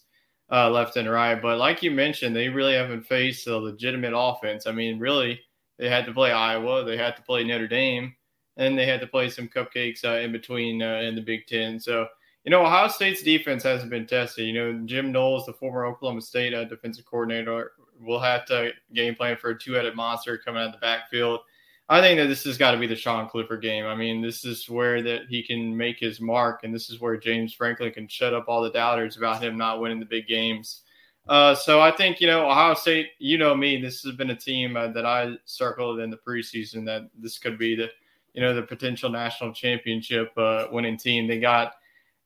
uh, left and right. But like you mentioned, they really haven't faced a legitimate offense. I mean, really, they had to play Iowa, they had to play Notre Dame, and they had to play some cupcakes uh, in between uh, in the Big Ten. So, you know, Ohio State's defense hasn't been tested. You know, Jim Knowles, the former Oklahoma State uh, defensive coordinator, will have to game plan for a two-headed monster coming out of the backfield. I think that this has got to be the Sean Clifford game. I mean, this is where that he can make his mark, and this is where James Franklin can shut up all the doubters about him not winning the big games. Uh, so I think you know Ohio State. You know me. This has been a team uh, that I circled in the preseason that this could be the you know the potential national championship uh, winning team. They got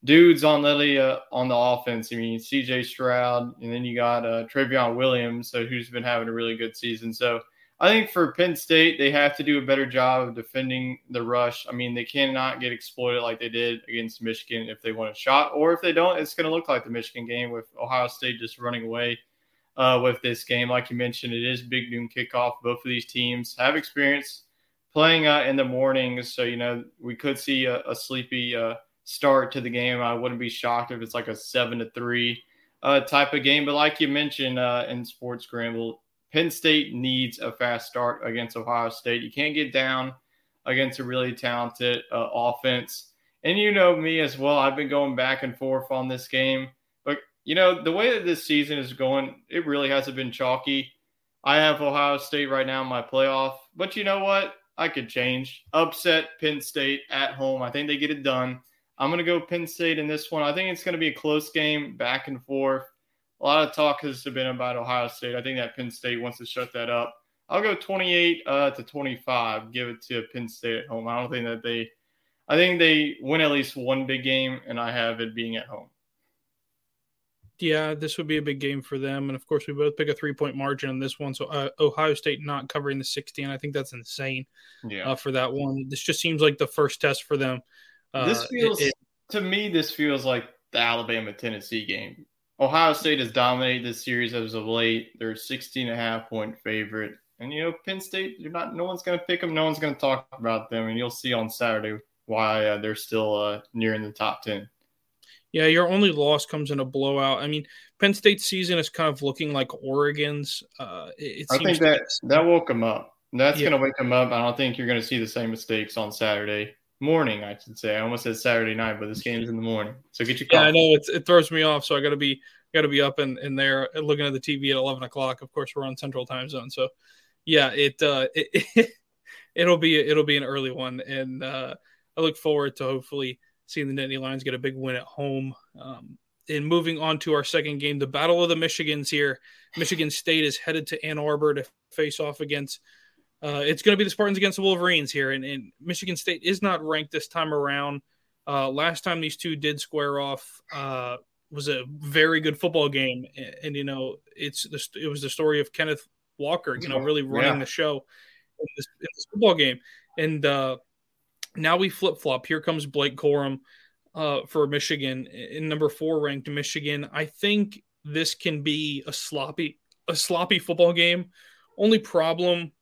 dudes on Lily uh, on the offense. I mean, C.J. Stroud, and then you got uh, Trayveon Williams, so who's been having a really good season. So I think for Penn State, they have to do a better job of defending the rush. I mean, they cannot get exploited like they did against Michigan if they want a shot, or if they don't, it's going to look like the Michigan game with Ohio State just running away uh, with this game. Like you mentioned, it is big noon kickoff. Both of these teams have experience playing uh, in the mornings, so you know we could see a, a sleepy uh, start to the game. I wouldn't be shocked if it's like a seven to three uh, type of game. But like you mentioned uh, in Sports Scramble, Penn State needs a fast start against Ohio State. You can't get down against a really talented uh, offense. And you know me as well. I've been going back and forth on this game. But, you know, the way that this season is going, it really hasn't been chalky. I have Ohio State right now in my playoff. But you know what? I could change. Upset Penn State at home. I think they get it done. I'm going to go Penn State in this one. I think it's going to be a close game, back and forth a lot of talk has been about Ohio State. I think that Penn State wants to shut that up. I'll go 28 uh, to 25. Give it to Penn State at home. I don't think that they, I think they win at least one big game, and I have it being at home. Yeah, this would be a big game for them, and of course, we both pick a three-point margin on this one. So uh, Ohio State not covering the 60, and I think that's insane. Yeah. Uh, for that one, this just seems like the first test for them. Uh, this feels it, it, to me. This feels like the Alabama Tennessee game. Ohio State has dominated this series as of late. They're a 16 and a half point favorite. And, you know, Penn State, you're not, no one's going to pick them. No one's going to talk about them. And you'll see on Saturday why uh, they're still uh, near in the top 10. Yeah, your only loss comes in a blowout. I mean, Penn State's season is kind of looking like Oregon's. Uh, it, I think that that woke them up. That's yeah. going to wake them up. I don't think you're going to see the same mistakes on Saturday morning, I should say. I almost said Saturday night, but this game's in the morning. So get your coffee. Yeah, I know it's, it throws me off. So I got to be got to be up in, in there looking at the TV at eleven o'clock. Of course, we're on Central Time Zone, so yeah, it uh, it, it will be it'll be an early one, and uh, I look forward to hopefully seeing the Nittany Lions get a big win at home. Um, and moving on to our second game, the Battle of the Michigans here. Michigan State is headed to Ann Arbor to face off against uh, it's going to be the Spartans against the Wolverines here, and, and, Michigan State is not ranked this time around. Uh, last time these two did square off uh, was a very good football game, and, and, you know it's the, it was the story of Kenneth Walker, you know, really running yeah. the show in this, in this, football game, and uh, now we flip flop. Here comes Blake Corum uh, for Michigan in number four ranked Michigan. I think this can be a sloppy a sloppy football game. Only problem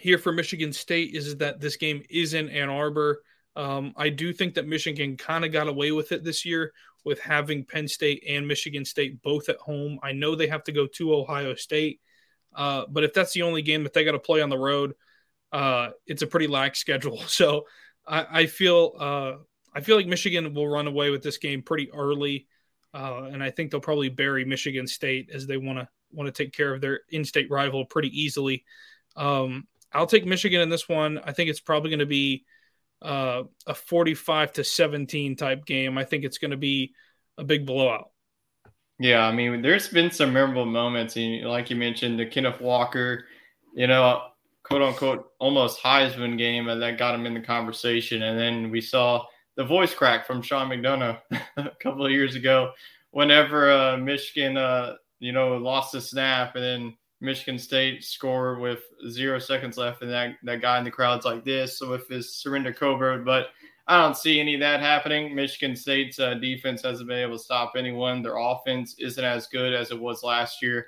here for Michigan State is that this game is in Ann Arbor. Um, I do think that Michigan kind of got away with it this year with having Penn State and Michigan State both at home. I know they have to go to Ohio State, uh, but if that's the only game that they got to play on the road, uh, it's a pretty lax schedule. So I, I feel uh, I feel like Michigan will run away with this game pretty early, uh, and I think they'll probably bury Michigan State as they want to want to take care of their in-state rival pretty easily. Um, I'll take Michigan in this one. I think it's probably going to be uh, a 45 to 17 type game. I think it's going to be a big blowout. Yeah, I mean, there's been some memorable moments, and like you mentioned, the Kenneth Walker, you know, quote unquote, almost Heisman game, and that got him in the conversation. And then we saw the voice crack from Sean McDonough a couple of years ago, whenever uh, Michigan, uh, you know, lost the snap, and then Michigan State score with zero seconds left, and that, that guy in the crowd's like this so with his surrender cobra. But I don't see any of that happening. Michigan State's uh, defense hasn't been able to stop anyone. Their offense isn't as good as it was last year.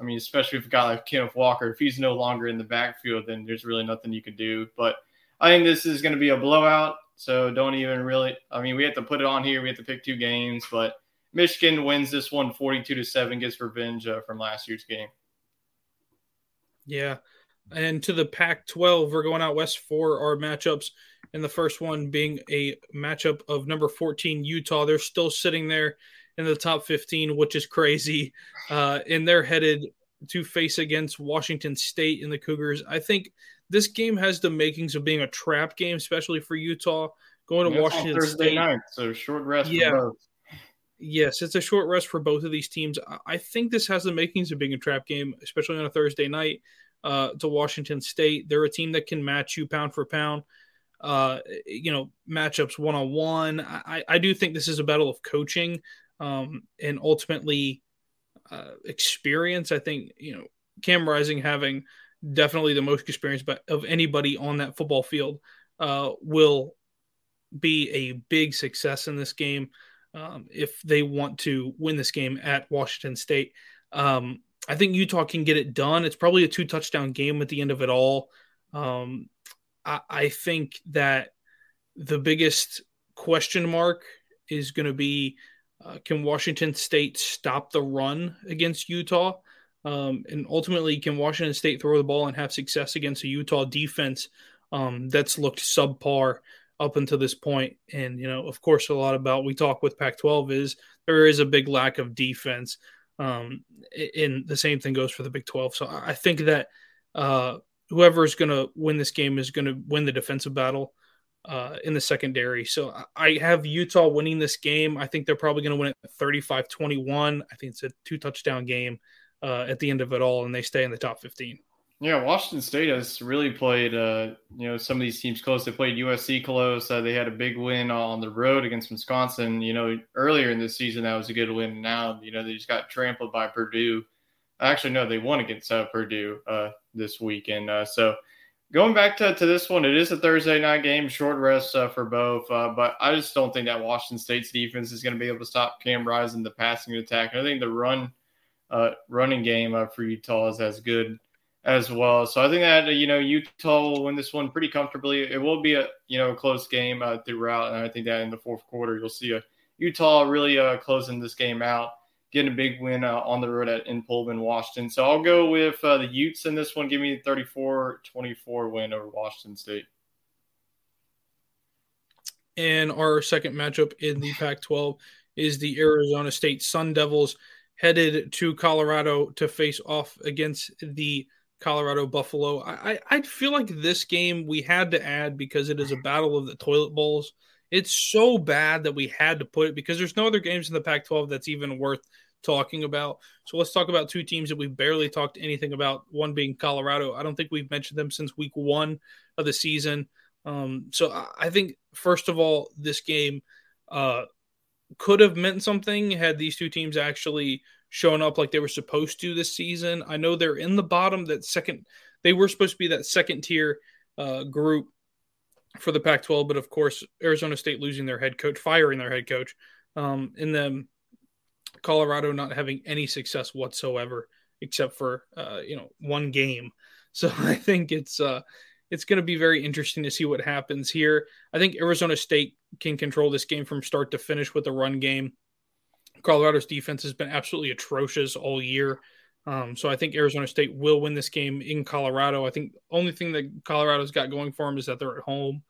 I mean, especially if a guy like Kenneth Walker, if he's no longer in the backfield, then there's really nothing you can do. But I think this is going to be a blowout. So don't even really. I mean, we have to put it on here. We have to pick two games, but Michigan wins this one 42 to 7, gets revenge uh, from last year's game. Yeah. And to the Pac 12, we're going out west for our matchups. And the first one being a matchup of number 14, Utah. They're still sitting there in the top 15, which is crazy. Uh, and they're headed to face against Washington State in the Cougars. I think this game has the makings of being a trap game, especially for Utah. Going to Washington Thursday State. night, so short rest yeah. Yes, it's a short rest for both of these teams. I think this has the makings of being a trap game, especially on a Thursday night uh, to Washington State. They're a team that can match you pound for pound. Uh, you know, matchups one on one. I, do think this is a battle of coaching um, and ultimately uh, experience. I think you know Cam Rising having definitely the most experience, but of anybody on that football field uh, will be a big success in this game um, if they want to win this game at Washington State. Um, I think Utah can get it done. It's probably a two touchdown game at the end of it all. Um, I, I think that the biggest question mark is going to be uh, can Washington State stop the run against Utah? Um, and ultimately, can Washington State throw the ball and have success against a Utah defense um, that's looked subpar up until this point. And, you know, of course, a lot about we talk with Pac 12 is there is a big lack of defense. Um, and the same thing goes for the Big 12. So I think that uh, whoever is going to win this game is going to win the defensive battle uh, in the secondary. So I have Utah winning this game. I think they're probably going to win it 35 21. I think it's a two touchdown game uh, at the end of it all, and they stay in the top 15. Yeah, Washington State has really played, uh, you know, some of these teams close. They played USC close. Uh, they had a big win on the road against Wisconsin. You know, earlier in the season that was a good win. Now, you know, they just got trampled by Purdue. Actually, no, they won against uh, Purdue uh, this weekend. Uh, so going back to, to this one, it is a Thursday night game, short rest uh, for both. But I just don't think that Washington State's defense is going to be able to stop Cam Rising the passing attack. And I think the run uh, running game for Utah is as good as well. So I think that you know Utah will win this one pretty comfortably. It will be a you know close game uh, throughout, and I think that in the fourth quarter you'll see a Utah really uh, closing this game out, getting a big win uh, on the road at in Pullman, Washington. So I'll go with uh, the Utes in this one. Give me a 34-24 win over Washington State. And our second matchup in the Pac-12 is the Arizona State Sun Devils headed to Colorado to face off against the Colorado Buffalo. I, I feel like this game we had to add because it is a battle of the toilet bowls. It's so bad that we had to put it because there's no other games in the Pac 12 that's even worth talking about. So let's talk about two teams that we've barely talked anything about. One being Colorado. I don't think we've mentioned them since week one of the season. Um, so I think first of all, this game uh, could have meant something had these two teams actually shown up like they were supposed to this season. I know they're in the bottom, that second, they were supposed to be that second tier uh, group for the Pac 12, but of course, Arizona State losing their head coach, firing their head coach, um, and then Colorado not having any success whatsoever except for uh, you know one game. So I think it's uh, it's going to be very interesting to see what happens here. I think Arizona State can control this game from start to finish with a run game. Colorado's defense has been absolutely atrocious all year. Um, so I think Arizona State will win this game in Colorado. I think only thing that Colorado's got going for them is that they're at home,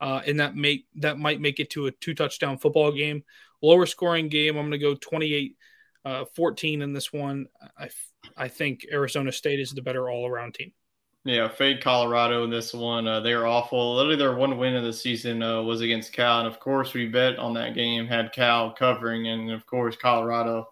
uh, and that make that might make it to a two touchdown football game, lower scoring game. I'm going to go 28 uh, 14 in this one. I I think Arizona State is the better all around team. Yeah, fade Colorado in this one. Uh, they are awful. Literally, their one win of the season uh, was against Cal, and of course, we bet on that game, had Cal covering, and of course, Colorado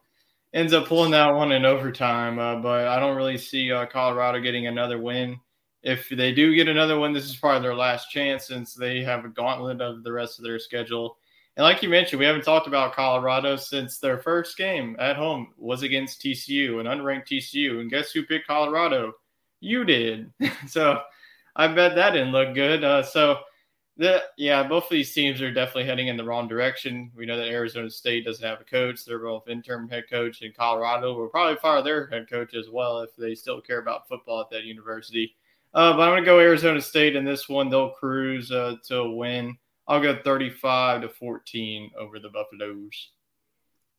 ends up pulling that one in overtime. Uh, but I don't really see uh, Colorado getting another win. If they do get another one, this is probably their last chance since they have a gauntlet of the rest of their schedule. And like you mentioned, we haven't talked about Colorado since their first game at home was against TCU, an unranked TCU. And guess who picked Colorado? You did. so I bet that didn't look good. Uh, so the yeah, both of these teams are definitely heading in the wrong direction. We know that Arizona State doesn't have a coach; they're both interim head coach, and Colorado will probably fire their head coach as well if they still care about football at that university. Uh, but I'm going to go Arizona State in this one. They'll cruise uh, to win. I'll go 35 to 14 over the Buffaloes.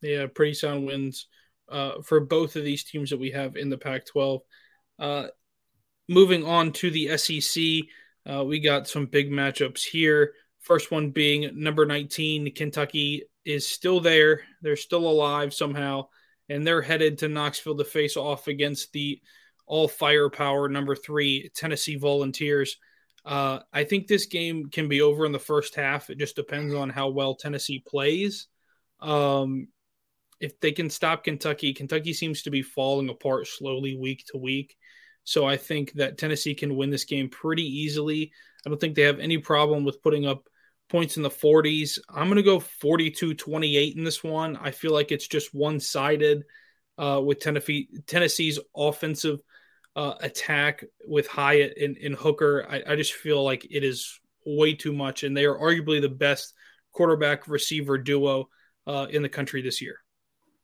Yeah, pretty sound wins uh, for both of these teams that we have in the Pac 12. Uh, moving on to the SEC, uh, we got some big matchups here. First one being number 19, Kentucky is still there. They're still alive somehow, and they're headed to Knoxville to face off against the all firepower number three, Tennessee Volunteers. Uh, I think this game can be over in the first half. It just depends on how well Tennessee plays. Um, if they can stop Kentucky, Kentucky seems to be falling apart slowly week to week. So I think that Tennessee can win this game pretty easily. I don't think they have any problem with putting up points in the 40s. I'm going to go 42 28 in this one. I feel like it's just one sided uh, with Tennessee, Tennessee's offensive uh, attack with Hyatt and, and Hooker. I, I, just feel like it is way too much, and they are arguably the best quarterback receiver duo uh, in the country this year.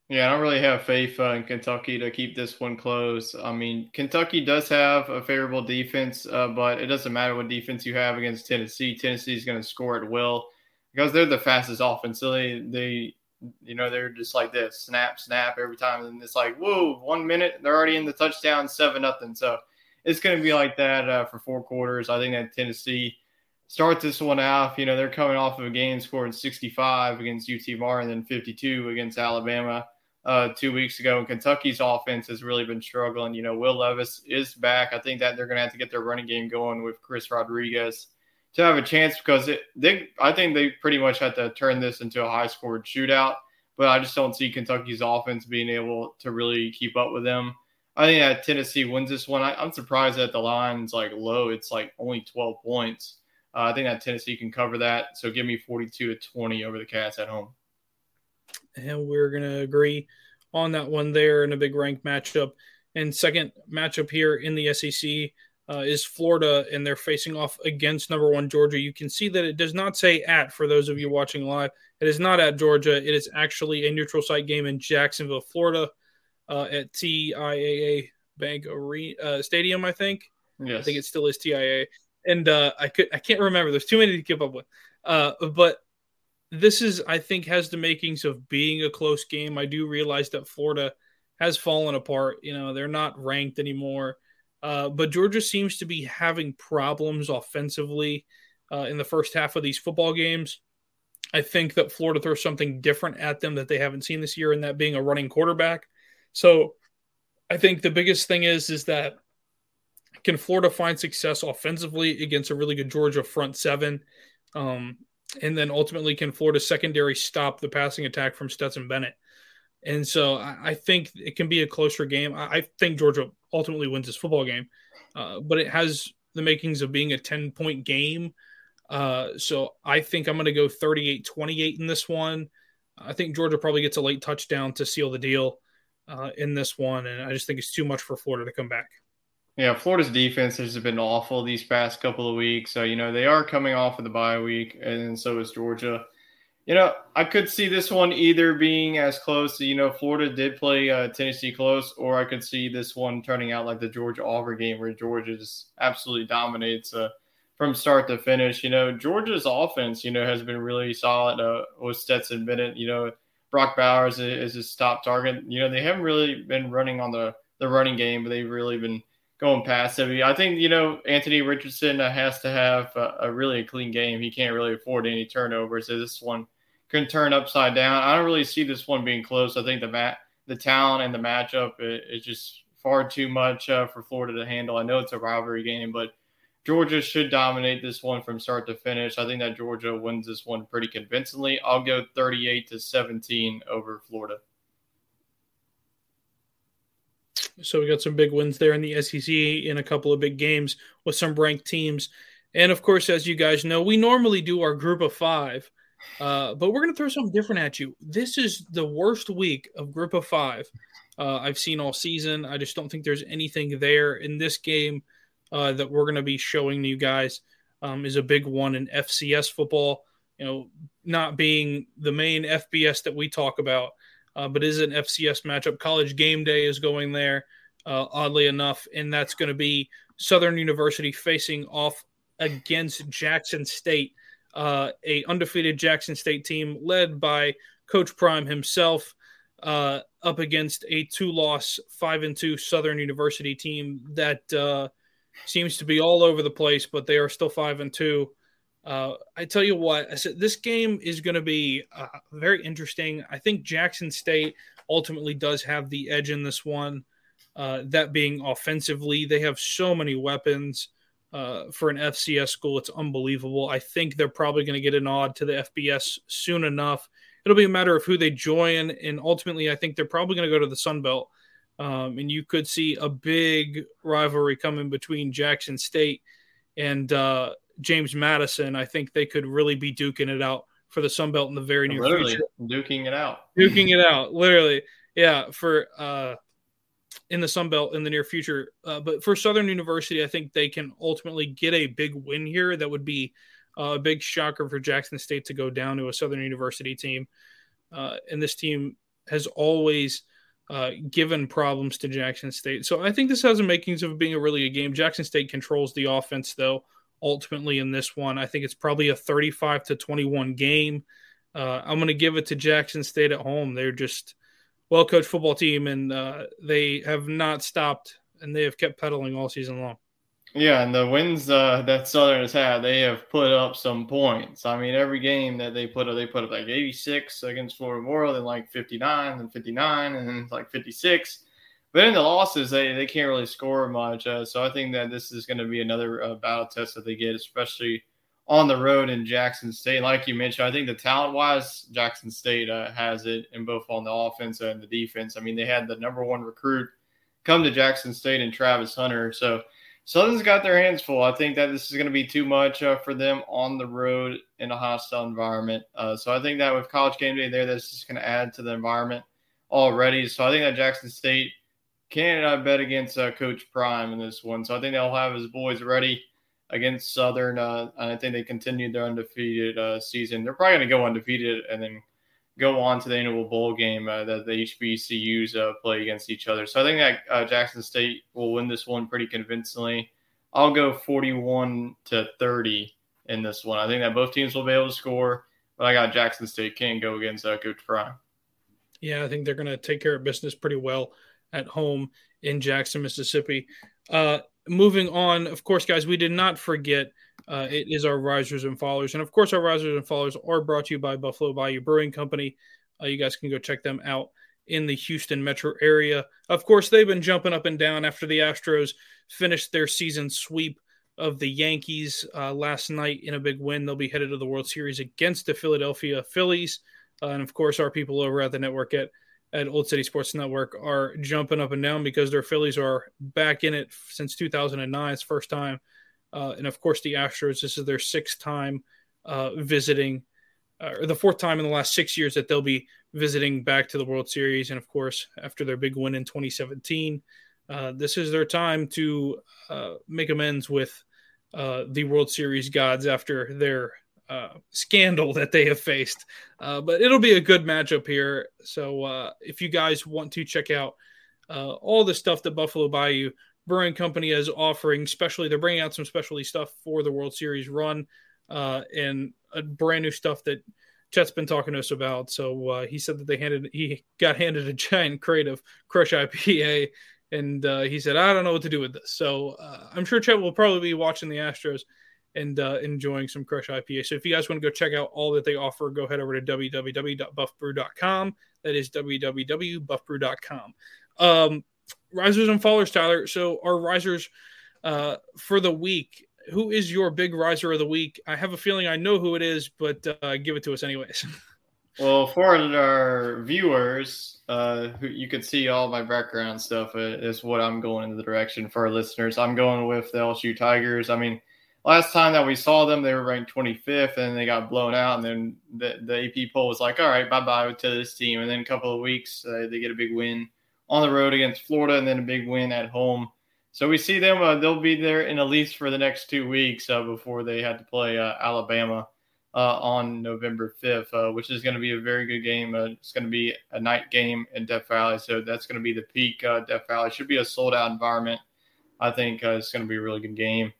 Yeah, I don't really have faith uh, in Kentucky to keep this one close. I mean, Kentucky does have a favorable defense, uh, but it doesn't matter what defense you have against Tennessee. Tennessee is going to score at will because they're the fastest offense. So they, they you know, they're just like this snap, snap every time. And it's like, whoa, one minute, they're already in the touchdown, seven nothing. So it's going to be like that uh, for four quarters. I think that Tennessee starts this one off. You know, they're coming off of a game scoring 65 against UT Martin and then 52 against Alabama uh, two weeks ago. And Kentucky's offense has really been struggling. You know, Will Levis is back. I think that they're going to have to get their running game going with Chris Rodriguez to have a chance because it, they I think they pretty much had to turn this into a high scored shootout. But I just don't see Kentucky's offense being able to really keep up with them. I think that Tennessee wins this one. I, am surprised that the line's like low. It's like only 12 points. Uh, I think that Tennessee can cover that. So give me 42 to 20 over the Cats at home. And we're going to agree on that one there in a big rank matchup. And second matchup here in the SEC uh, is Florida, and they're facing off against number one Georgia. You can see that it does not say at for those of you watching live. It is not at Georgia. It is actually a neutral site game in Jacksonville, Florida, uh, at TIAA Bank Arena uh, Stadium. I think. Yes. I think it still is TIA, and uh, I could I can't remember. There's too many to keep up with. Uh, but this is I think has the makings of being a close game. I do realize that Florida has fallen apart. You know, they're not ranked anymore. Uh, but Georgia seems to be having problems offensively uh, in the first half of these football games. I think that Florida throws something different at them that they haven't seen this year, and that being a running quarterback. So I think the biggest thing is is that can Florida find success offensively against a really good Georgia front seven? Um, and then ultimately, can Florida secondary stop the passing attack from Stetson Bennett? And so I, I think it can be a closer game. I, I think Georgia ultimately wins this football game, uh, but it has the makings of being a 10 point game. Uh, so I think I'm going to go 38 28 in this one. I think Georgia probably gets a late touchdown to seal the deal uh, in this one. And I just think it's too much for Florida to come back. Yeah, Florida's defense has been awful these past couple of weeks. So, you know, they are coming off of the bye week, and so is Georgia. You know, I could see this one either being as close you know, Florida did play uh, Tennessee close, or I could see this one turning out like the Georgia Auburn game where Georgia just absolutely dominates uh, from start to finish. You know, Georgia's offense, you know, has been really solid uh, with Stetson Bennett. You know, Brock Bowers is his top target. You know, they haven't really been running on the, the running game, but they've really been going past it. I think, you know, Anthony Richardson has to have a, a really clean game. He can't really afford any turnovers. So this one can turn upside down. I don't really see this one being close. I think the mat, the talent and the matchup is just far too much uh, for Florida to handle. I know it's a rivalry game, but Georgia should dominate this one from start to finish. I think that Georgia wins this one pretty convincingly. I'll go 38 to 17 over Florida. So we got some big wins there in the SEC in a couple of big games with some ranked teams. And of course, as you guys know, we normally do our group of five, uh, but we're going to throw something different at you. This is the worst week of group of five uh, I've seen all season. I just don't think there's anything there in this game uh, that we're going to be showing you guys. Um, is a big one in FCS football. You know, not being the main FBS that we talk about uh, but is an FCS matchup. College game day is going there, uh, oddly enough, and that's going to be Southern University facing off against Jackson State, uh, a undefeated Jackson State team led by Coach Prime himself, uh, up against a two-loss, five and two Southern University team that uh, seems to be all over the place, but they are still five and two. Uh, I tell you what, I said this game is going to be uh, very interesting. I think Jackson State ultimately does have the edge in this one. Uh, that being offensively, they have so many weapons uh, for an FCS school. It's unbelievable. I think they're probably going to get a nod to the FBS soon enough. It'll be a matter of who they join, and ultimately, I think they're probably going to go to the Sun Belt. Um, and you could see a big rivalry coming between Jackson State and uh, James Madison, I think they could really be duking it out for the Sun Belt in the very near literally future. Duking it out. Duking it out, literally. Yeah, for uh in the Sun Belt in the near future. Uh, but for Southern University, I think they can ultimately get a big win here. That would be uh, a big shocker for Jackson State to go down to a Southern University team. Uh, and this team has always uh, given problems to Jackson State. So I think this has the makings of being a really good game. Jackson State controls the offense, though ultimately in this one. I think it's probably a 35 to 21 game. Uh, I'm going to give it to Jackson State at home. They're just well coached football team, and uh, they have not stopped and they have kept pedaling all season long. Yeah, and the wins uh, that Southern has had, they have put up some points. I mean, every game that they put up, they put up like 86 against Florida Memorial, then like 59, and 59, and then like 56. But in the losses, they, they can't really score much. Uh, so I think that this is going to be another uh, battle test that they get, especially on the road in Jackson State. Like you mentioned, I think the talent wise, Jackson State uh, has it in both on the offense and the defense. I mean, they had the number one recruit come to Jackson State and Travis Hunter. So Southern's got their hands full. I think that this is going to be too much uh, for them on the road in a hostile environment. Uh, so I think that with college game day there, that's just going to add to the environment already. So I think that Jackson State – Canada bet against uh, Coach Prime in this one, so I think they'll have his boys ready against Southern. Uh, and I think they continued their undefeated uh, season. They're probably going to go undefeated and then go on to the annual bowl game uh, that the HBCUs uh, play against each other. So I think that uh, Jackson State will win this one pretty convincingly. I'll go 41 to 30 in this one. I think that both teams will be able to score, but I got Jackson State can't go against Coach Prime. Yeah, I think they're going to take care of business pretty well at home in Jackson, Mississippi. Uh, moving on, of course, guys, we did not forget uh, it is our risers and followers. And of course, our risers and followers are brought to you by Buffalo Bayou Brewing Company. Uh, you guys can go check them out in the Houston metro area. Of course, they've been jumping up and down after the Astros finished their season sweep of the Yankees uh, last night in a big win. They'll be headed to the World Series against the Philadelphia Phillies. Uh, and of course, our people over at the network at at Old City Sports Network are jumping up and down because their Phillies are back in it since 2009. It's first time. Uh, and of course, the Astros, this is their sixth time uh, visiting, uh, or the fourth time in the last six years that they'll be visiting back to the World Series. And of course, after their big win in 2017, uh, this is their time to uh, make amends with uh, the World Series gods after their uh, scandal that they have faced. Uh, but it'll be a good matchup here. So uh, if you guys want to check out uh, all the stuff that Buffalo Bayou Brewing Company is offering, especially they're bringing out some specialty stuff for the World Series run uh, and brand new stuff that Chet's been talking to us about. So uh, he said that they handed he got handed a giant crate of Crush IPA. And he said, I don't know what to do with this. So I'm sure Chet will probably be watching the Astros and uh, enjoying some Crush IPA. So if you guys want to go check out all that they offer, go head over to www.buffbrew.com. That is www.buffbrew.com. Um, risers and fallers, Tyler. So our risers uh, for the week. Who is your big riser of the week? I have a feeling I know who it is, but uh, give it to us anyways. well, for our viewers, uh, who you can see all my background stuff uh, is what I'm going in the direction for our listeners. I'm going with the LSU Tigers. I mean, last time that we saw them, they were ranked 25th and they got blown out. And then the, the AP poll was like, all right, bye bye to this team. And then a couple of weeks, uh, they get a big win on the road against Florida and then a big win at home. So we see them, uh, they'll be there in at least for the next two weeks uh, before they had to play uh, Alabama uh, on November 5th, uh, which is going to be a very good game. it's going to be a night game in Death Valley. So that's going to be the peak Death Valley. Should be a sold out environment. I think it's going to be a really good game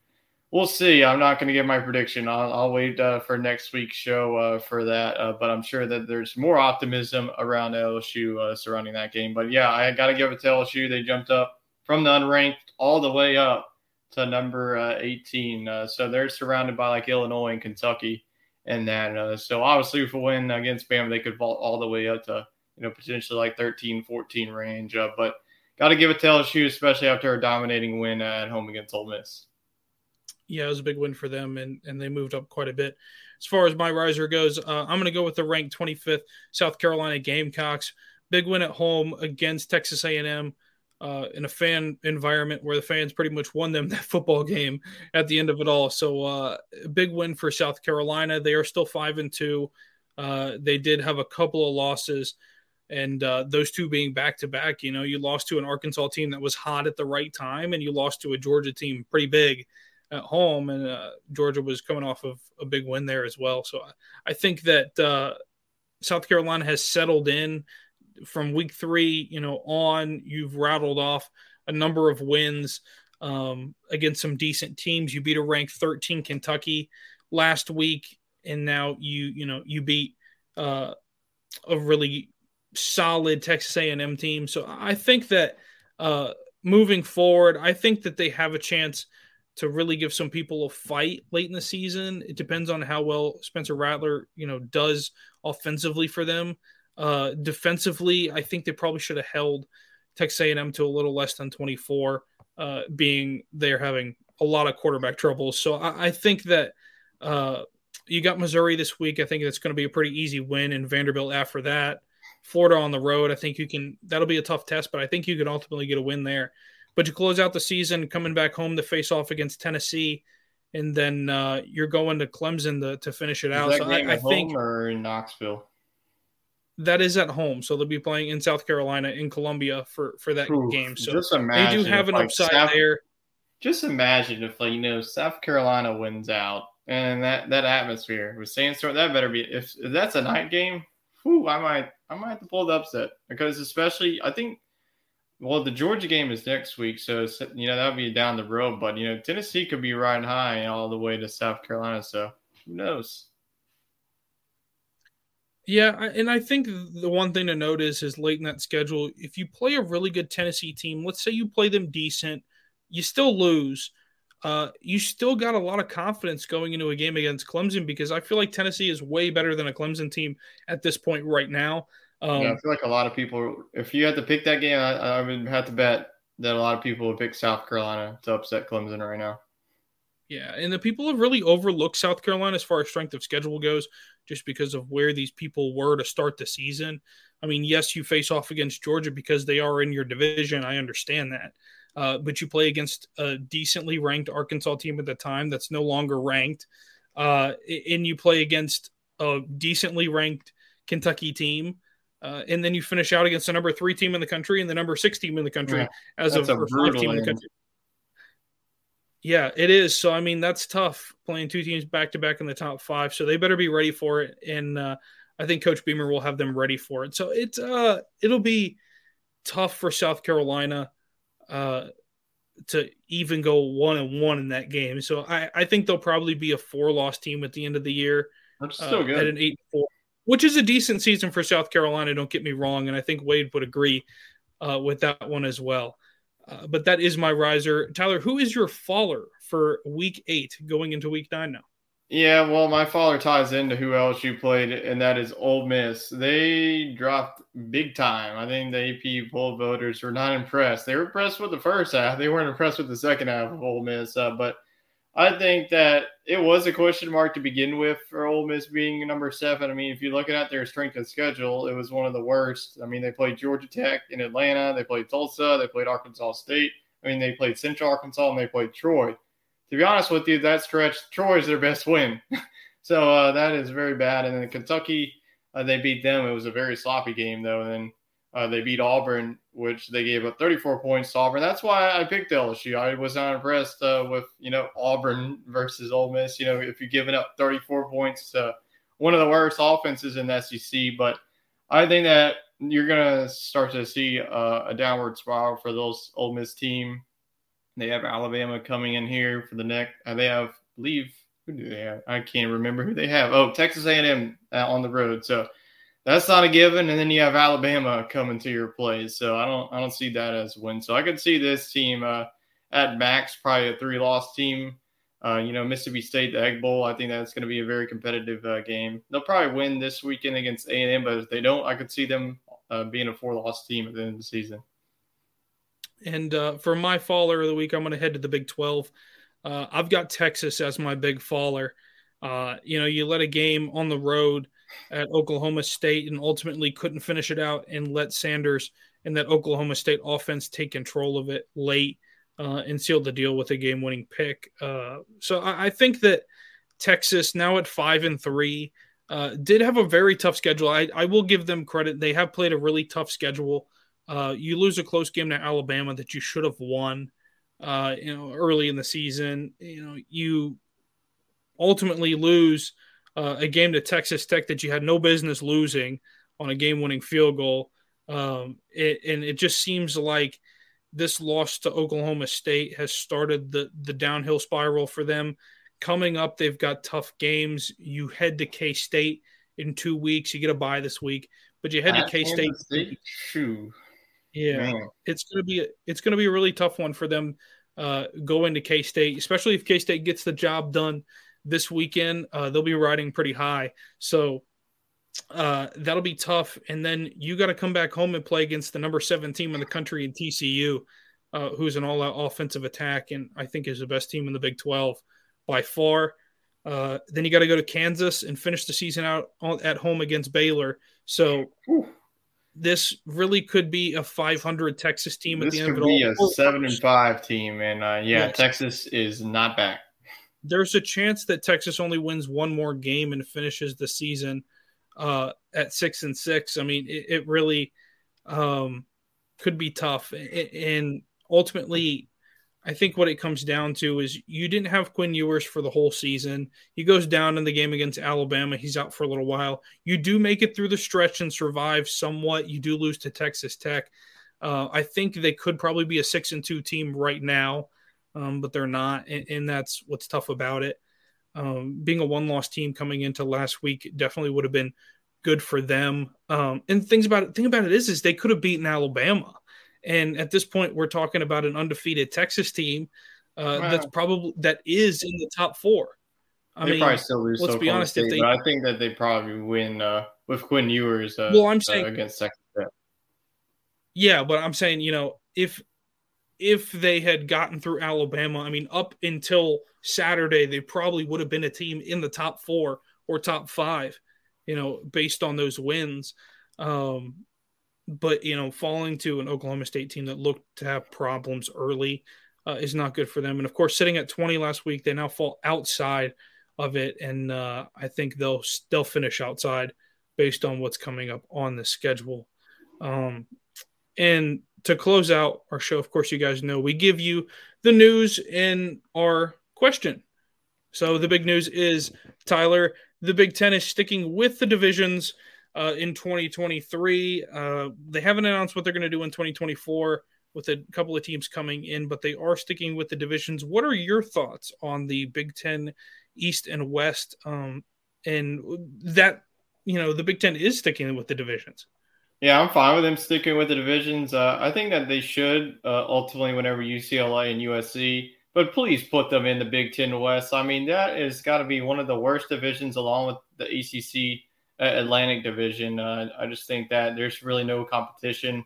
we'll see. I'm not going to give my prediction. I'll, I'll wait uh, for next week's show uh, for that. Uh, but I'm sure that there's more optimism around LSU uh, surrounding that game. But yeah, I got to give it to LSU. They jumped up from the unranked all the way up to number uh, 18. Uh, so they're surrounded by like Illinois and Kentucky and that. so obviously, if a win against Bama, they could vault all the way up to you know potentially like 13, 14 range. but got to give it to LSU, especially after a dominating win at home against Ole Miss yeah, it was a big win for them, and and they moved up quite a bit. As far as my riser goes, uh, I'm going to go with the ranked 25th South Carolina Gamecocks. Big win at home against Texas A&M uh, in a fan environment where the fans pretty much won them that football game at the end of it all. So uh, a big win for South Carolina. They are still five and two. Uh, they did have a couple of losses, and uh, those two being back to back. You know, you lost to an Arkansas team that was hot at the right time, and you lost to a Georgia team pretty big at home, and uh, Georgia was coming off of a big win there as well. So I, I think that uh, South Carolina has settled in from week three, you know, on. You've rattled off a number of wins um, against some decent teams. You beat a ranked 13 Kentucky last week, and now you, you know, you beat uh, a really solid Texas A&M team. So I think that uh, moving forward, I think that they have a chance – to really give some people a fight late in the season. It depends on how well Spencer Rattler, you know, does offensively for them. Uh, defensively, I think they probably should have held Texas A&M to a little less than 24, uh, being they're having a lot of quarterback troubles. So I, I think that uh, you got Missouri this week. I think that's going to be a pretty easy win, and Vanderbilt after that. Florida on the road, I think you can. That'll be a tough test, but I think you can ultimately get a win there. But you close out the season coming back home to face off against Tennessee, and then uh, you're going to Clemson to, to finish it out. so I, I think or in Knoxville. That is at home, so they'll be playing in South Carolina in Columbia for for that Ooh, game. So just imagine they do have an like upside South, there. Just imagine if like you know South Carolina wins out and that that atmosphere with Sandstorm, that better be if, if that's a night game. Whew, I might I might have to pull the upset because especially I think well, the Georgia game is next week, so you know that'll be down the road. But you know, Tennessee could be riding high all the way to South Carolina. So who knows? Yeah, and I think the one thing to note is, is late in that schedule, if you play a really good Tennessee team, let's say you play them decent, you still lose. Uh, you still got a lot of confidence going into a game against Clemson because I feel like Tennessee is way better than a Clemson team at this point right now. Um, yeah, I feel like a lot of people, if you had to pick that game, I, I would have to bet that a lot of people would pick South Carolina to upset Clemson right now. Yeah, and the people have really overlooked South Carolina as far as strength of schedule goes, just because of where these people were to start the season. I mean, yes, you face off against Georgia because they are in your division. I understand that. Uh, but you play against a decently ranked Arkansas team at the time that's no longer ranked. Uh, and you play against a decently ranked Kentucky team. Uh, and then you finish out against the number three team in the country and the number six team in the country yeah, as of or five team in the country. Yeah, it is. So I mean, that's tough playing two teams back to back in the top five. So they better be ready for it. And uh, I think Coach Beamer will have them ready for it. So it's uh, it'll be tough for South Carolina uh, to even go one and one in that game. So I, I think they'll probably be a four loss team at the end of the year. That's still uh, good. At an eight four, which is a decent season for South Carolina. Don't get me wrong, and I think Wade would agree uh, with that one as well. Uh, but that is my riser, Tyler. Who is your faller for Week Eight going into Week Nine now? Yeah, well, my faller ties into who else you played, and that is Ole Miss. They dropped big time. I think the AP poll voters were not impressed. They were impressed with the first half. They weren't impressed with the second half of Ole Miss. Uh, but I think that it was a question mark to begin with for Ole Miss being number seven. I mean, if you're looking at their strength of schedule, it was one of the worst. I mean, they played Georgia Tech in Atlanta, they played Tulsa, they played Arkansas State. I mean, they played Central Arkansas and they played Troy to be honest with you, that stretch, Troy is their best win. so uh, that is very bad. And then Kentucky, uh, they beat them. It was a very sloppy game, though. And then uh, they beat Auburn, which they gave up 34 points to Auburn. That's why I picked LSU. I was not impressed uh, with, you know, Auburn versus Ole Miss. You know, if you're giving up 34 points to one of the worst offenses in the SEC. But I think that you're to start to see uh, a downward spiral for those Ole Miss team they have Alabama coming in here for the next. Uh, they have, believe, who do they have? I can't remember who they have. Oh, Texas A&M uh, on the road. So that's not a given. And then you have Alabama coming to your place. So I don't, I don't see that as a win. So I could see this team uh, at max probably a three-loss team. Uh, you know, Mississippi State, the Egg Bowl. I think that's going to be a very competitive uh, game. They'll probably win this weekend against A&M, but if they don't, I could see them uh, being a four-loss team at the end of the season. And uh, for my faller of the week, I'm going to head to the Big 12. Uh, I've got Texas as my big faller. You know, you let a game on the road at Oklahoma State and ultimately couldn't finish it out and let Sanders and that Oklahoma State offense take control of it late uh, and seal the deal with a game winning pick. Uh, so I, I, think that Texas, now at five and three, uh, did have a very tough schedule. I, I will give them credit. They have played a really tough schedule. Uh, you lose a close game to Alabama that you should have won. Uh, you know, early in the season, you know, you ultimately lose uh, a game to Texas Tech that you had no business losing on a game-winning field goal. Um, it, and it just seems like this loss to Oklahoma State has started the the downhill spiral for them. Coming up, they've got tough games. You head to K State in two weeks. You get a bye this week, but you head to K State. Yeah, Man. it's gonna be it's gonna be a really tough one for them uh, going to K State, especially if K State gets the job done this weekend. Uh, they'll be riding pretty high, so uh, that'll be tough. And then you got to come back home and play against the number seven team in the country in TCU, uh, who's an all-out offensive attack, and I think is the best team in the Big Twelve by far. Uh, then you got to go to Kansas and finish the season out at home against Baylor. So. Whew this really could be a 500 Texas team at this the end of it all. This could be a seven and five team, and uh, yeah, yes. Texas is not back. There's a chance that Texas only wins one more game and finishes the season uh, at six and six. I mean, it, it really um, could be tough, and ultimately, I think what it comes down to is you didn't have Quinn Ewers for the whole season. He goes down in the game against Alabama. He's out for a little while. You do make it through the stretch and survive somewhat. You do lose to Texas Tech. Uh, I think they could probably be a six and two team right now, um, but they're not, and, and, that's what's tough about it. Um, being a one loss team coming into last week definitely would have been good for them. Um, and things about it, thing about it is, is they could have beaten Alabama. And at this point, we're talking about an undefeated Texas team uh, wow. that's probably that is in the top four. I they mean, probably still lose. Let's be honest. State, if they, I think that they probably win uh, with Quinn Ewers. Uh, well, I'm saying uh, against Texas. Yeah, but I'm saying you know if if they had gotten through Alabama, I mean, up until Saturday, they probably would have been a team in the top four or top five, you know, based on those wins. Um, but you know, falling to an Oklahoma State team that looked to have problems early uh, is not good for them. And of course, sitting at 20 last week, they now fall outside of it, and uh, I think they'll they'll finish outside based on what's coming up on the schedule. Um, and to close out our show, of course, you guys know we give you the news in our question. So the big news is Tyler, the Big Ten is sticking with the divisions uh, in 2023. Uh, they haven't announced what they're going to do in 2024 with a couple of teams coming in, but they are sticking with the divisions. What are your thoughts on the Big Ten East and West? Um, and that, you know, the Big Ten is sticking with the divisions. Yeah, I'm fine with them sticking with the divisions. Uh, I think that they should uh, ultimately, whenever UCLA and USC, but please put them in the Big Ten West. I mean, that has got to be one of the worst divisions, along with the ACC uh, Atlantic Division. Uh, I just think that there's really no competition.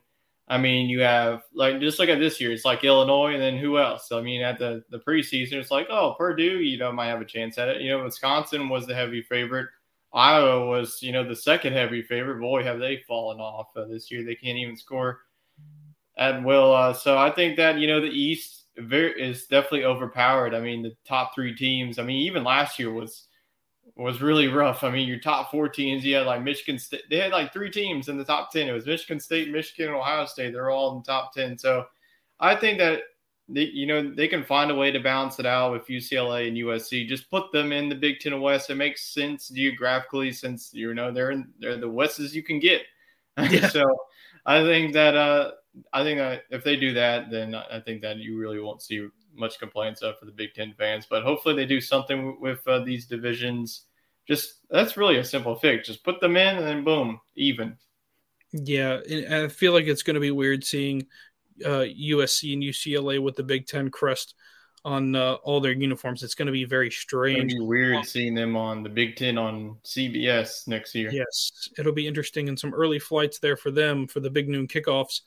I mean, you have like just look at this year. It's like Illinois, and then who else? I mean, at the the preseason, it's like oh, Purdue, you know, might have a chance at it. You know, Wisconsin was the heavy favorite. Iowa was, you know, the second heavy favorite. Boy, have they fallen off uh, this year. They can't even score at will. Uh, so I think that you know the East very, is definitely overpowered. I mean, the top three teams. I mean, even last year was was really rough. I mean, your top four teams, you had like Michigan State. They had like three teams in the top ten. It was Michigan State, Michigan, and Ohio State. They're all in the top ten. So I think that they, you know, they can find a way to balance it out with UCLA and USC. Just put them in the Big Ten West. It makes sense geographically since you know they're in they're the West as you can get. Yeah. so I think that uh, I think that if they do that, then I think that you really won't see much complaints uh, for the Big Ten fans. But hopefully they do something with uh, these divisions. Just that's really a simple fix. Just put them in and then boom, even. Yeah, I feel like it's going to be weird seeing uh, USC and UCLA with the Big Ten crest on uh, all their uniforms. It's going to be very strange. Be weird um, seeing them on the Big Ten on CBS next year. Yes, it'll be interesting and some early flights there for them for the big noon kickoffs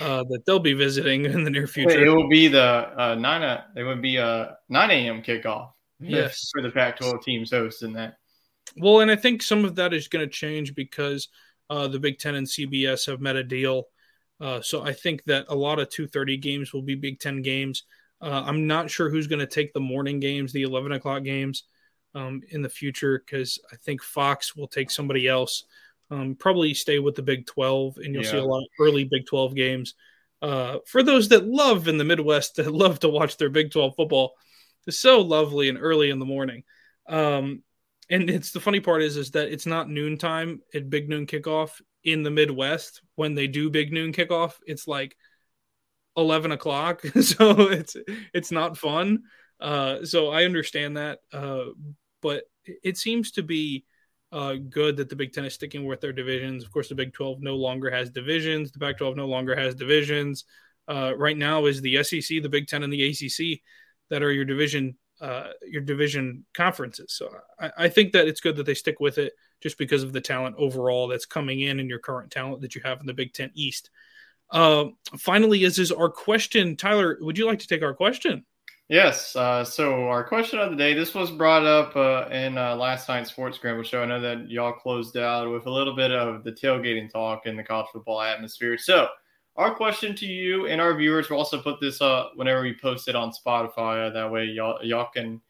uh, that they'll be visiting in the near future. It will be the uh, nine. Uh, it would be a nine a.m. kickoff. Yes, for the Pac-12 teams hosting that. Well, and I think some of that is going to change because uh, the Big Ten and CBS have met a deal uh, so I think that a lot of 2:30 games will be Big Ten games. Uh, I'm not sure who's going to take the morning games, the 11 o'clock games, um, in the future because I think Fox will take somebody else. Um, probably stay with the Big 12, and you'll yeah. see a lot of early Big 12 games. Uh, for those that love in the Midwest that love to watch their Big 12 football, it's so lovely and early in the morning. Um, and it's the funny part is is that it's not noontime at Big Noon kickoff in the Midwest when they do big noon kickoff. It's like eleven o'clock, so it's it's not fun. Uh, so I understand that, uh, but it seems to be uh, good that the Big Ten is sticking with their divisions. Of course, the Big Twelve no longer has divisions. The Pac-12 no longer has divisions. Uh, right now is the SEC, the Big Ten, and the ACC that are your division uh, your division conferences. So I, I, think that it's good that they stick with it just because of the talent overall that's coming in and your current talent that you have in the Big Ten East. Uh, finally, is is our question, Tyler? Would you like to take our question? Yes. Uh, so our question of the day. This was brought up uh, in uh, last night's Sports Scramble show. I know that y'all closed out with a little bit of the tailgating talk in the college football atmosphere. So our question to you and our viewers, we'll also put this up whenever we post it on Spotify. That way, y'all y'all can,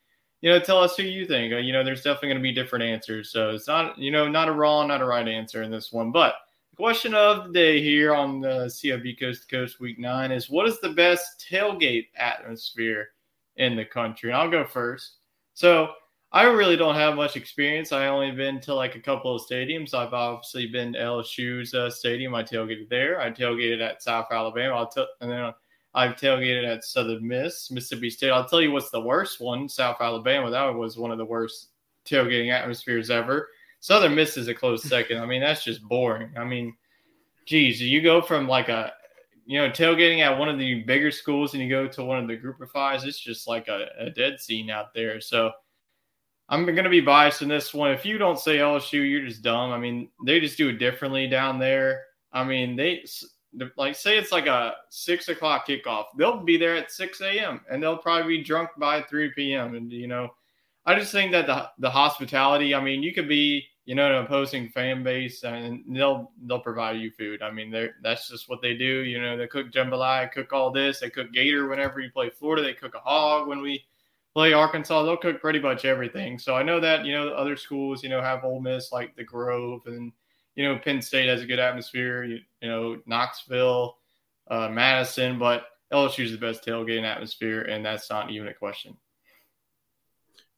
you know, tell us who you think. You know, there's definitely going to be different answers. So it's not, you know, not a wrong, not a right answer in this one. But the question of the day here on the CFB Coast to Coast Week Nine is: What is the best tailgate atmosphere in the country? And I'll go first. So I really don't have much experience. I only been to like a couple of stadiums. I've obviously been to LSU's uh, stadium. I tailgated there. I tailgated at South Alabama. I'll t- and then I've tailgated at Southern Miss, Mississippi State. I'll tell you what's the worst one. South Alabama. That was one of the worst tailgating atmospheres ever. Southern Miss is a close second. I mean, that's just boring. I mean, geez, you go from like a you know, tailgating at one of the bigger schools and you go to one of the group of fives, it's just like a, a dead scene out there. So I'm going to be biased in this one. If you don't say LSU, you're just dumb. I mean, they just do it differently down there. I mean, they like say it's like a six o'clock kickoff. They'll be there at 6 a.m. and they'll probably be drunk by 3 p.m. And you know, I just think that the the hospitality. I mean, you could be you know, an opposing fan base, and they'll they'll provide you food. I mean, they that's just what they do. You know, they cook jambalaya, cook all this. They cook gator whenever you play Florida. They cook a hog when we play Arkansas. They'll cook pretty much everything. So I know that you know other schools, you know, have Ole Miss like the Grove, and you know Penn State has a good atmosphere. You, you know Knoxville, uh, Madison, but LSU is the best tailgating atmosphere, and that's not even a question.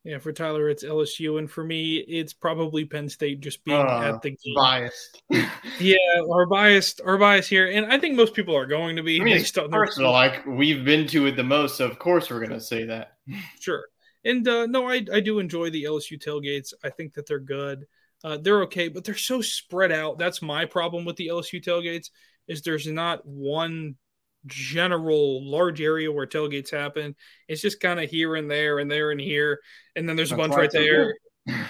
Yeah, for Tyler, it's LSU, and for me, it's probably Penn State just being uh, at the game. Biased. yeah, our biased, our bias here, and I think most people are going to be I mean, personal. Like we've been to it the most, so of course we're going to say that. Sure, and uh, no, I I do enjoy the LSU tailgates. I think that they're good. Uh, they're okay, but they're so spread out. That's my problem with the LSU tailgates. Is there's not one general large area where tailgates happen. It's just kind of here and there and there and here, and then there's That's a bunch right there.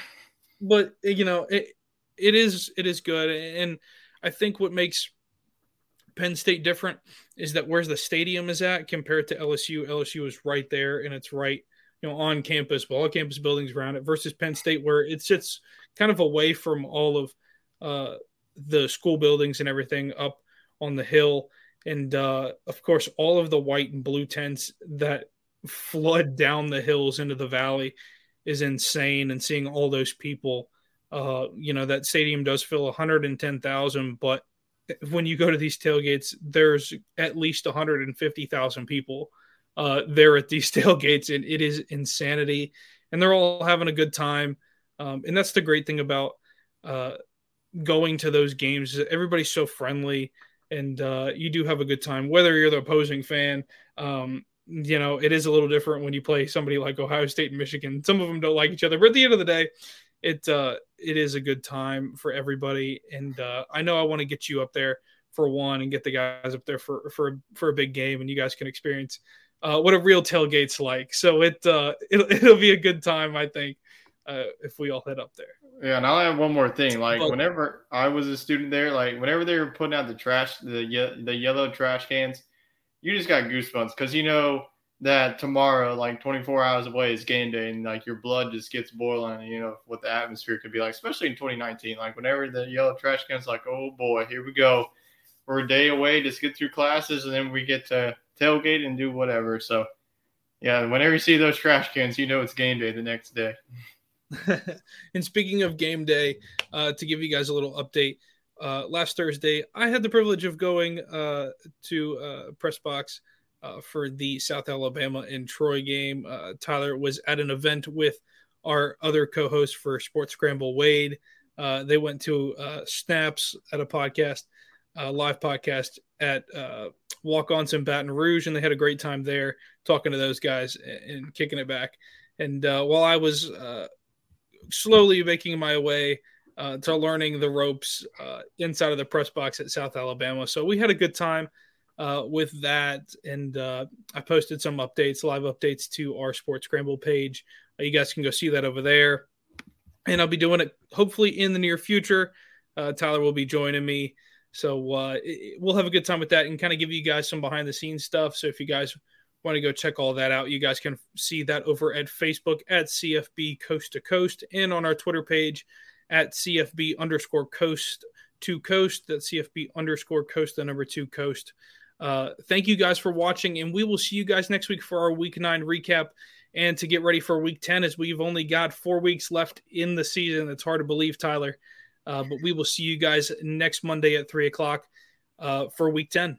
but you know, it it is it is good, and I think what makes Penn State different is that where's the stadium is at compared to LSU. LSU is right there, and it's right you know on campus, with all campus buildings around it, versus Penn State where it sits kind of away from all of uh, the school buildings and everything up on the hill and uh, of course all of the white and blue tents that flood down the hills into the valley is insane. And seeing all those people uh, you know that stadium does fill 110,000 but when you go to these tailgates there's at least 150,000 people uh, there at these tailgates and it is insanity. And they're all having a good time. Um, and that's the great thing about uh, going to those games everybody's so friendly and uh, you do have a good time, whether you're the opposing fan. Um, you know, it is a little different when you play somebody like Ohio State and Michigan. Some of them don't like each other, but at the end of the day, it uh, it is a good time for everybody. And uh, I know I want to get you up there for one and get the guys up there for for for a big game, and you guys can experience uh, what a real tailgate's like. So it uh, it'll, it'll be a good time, I think, uh, if we all head up there. Yeah, and I'll add one more thing. Like whenever I was a student there, like whenever they were putting out the trash, the the yellow trash cans, you just got goosebumps because you know that tomorrow, like 24 hours away, is game day, and like your blood just gets boiling. You know what the atmosphere could be like, especially in 2019. Like whenever the yellow trash cans, like oh boy, here we go. We're a day away, just get through classes, and then we get to tailgate and do whatever. So, yeah, whenever you see those trash cans, you know it's game day the next day. and speaking of game day, uh, to give you guys a little update, uh, last Thursday I had the privilege of going uh, to uh, press box uh, for the South Alabama and Troy game. Uh, Tyler was at an event with our other co-host for Sports Scramble, Wade. they went to Snaps at a podcast, live podcast at Walk-Ons in Baton Rouge, and they had a great time there talking to those guys and, and kicking it back. And while I was slowly making my way uh, to learning the ropes uh, inside of the press box at South Alabama. So we had a good time uh, with that, and uh, I posted some updates, live updates to our Sports Scramble page. Uh, you guys can go see that over there, and I'll be doing it hopefully in the near future. Uh, Tyler will be joining me, so it, we'll have a good time with that and kind of give you guys some behind the scenes stuff. So if you guys want to go check all that out, you guys can see that over at Facebook at CFB Coast to Coast and on our Twitter page at CFB underscore coast to coast. That's CFB underscore coast, the number two coast. Uh, thank you guys for watching, and we will see you guys next week for our week nine recap and to get ready for week 10 as we've only got four weeks left in the season. It's hard to believe, Tyler. Uh, but we will see you guys next Monday at three o'clock uh, for week 10.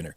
winner.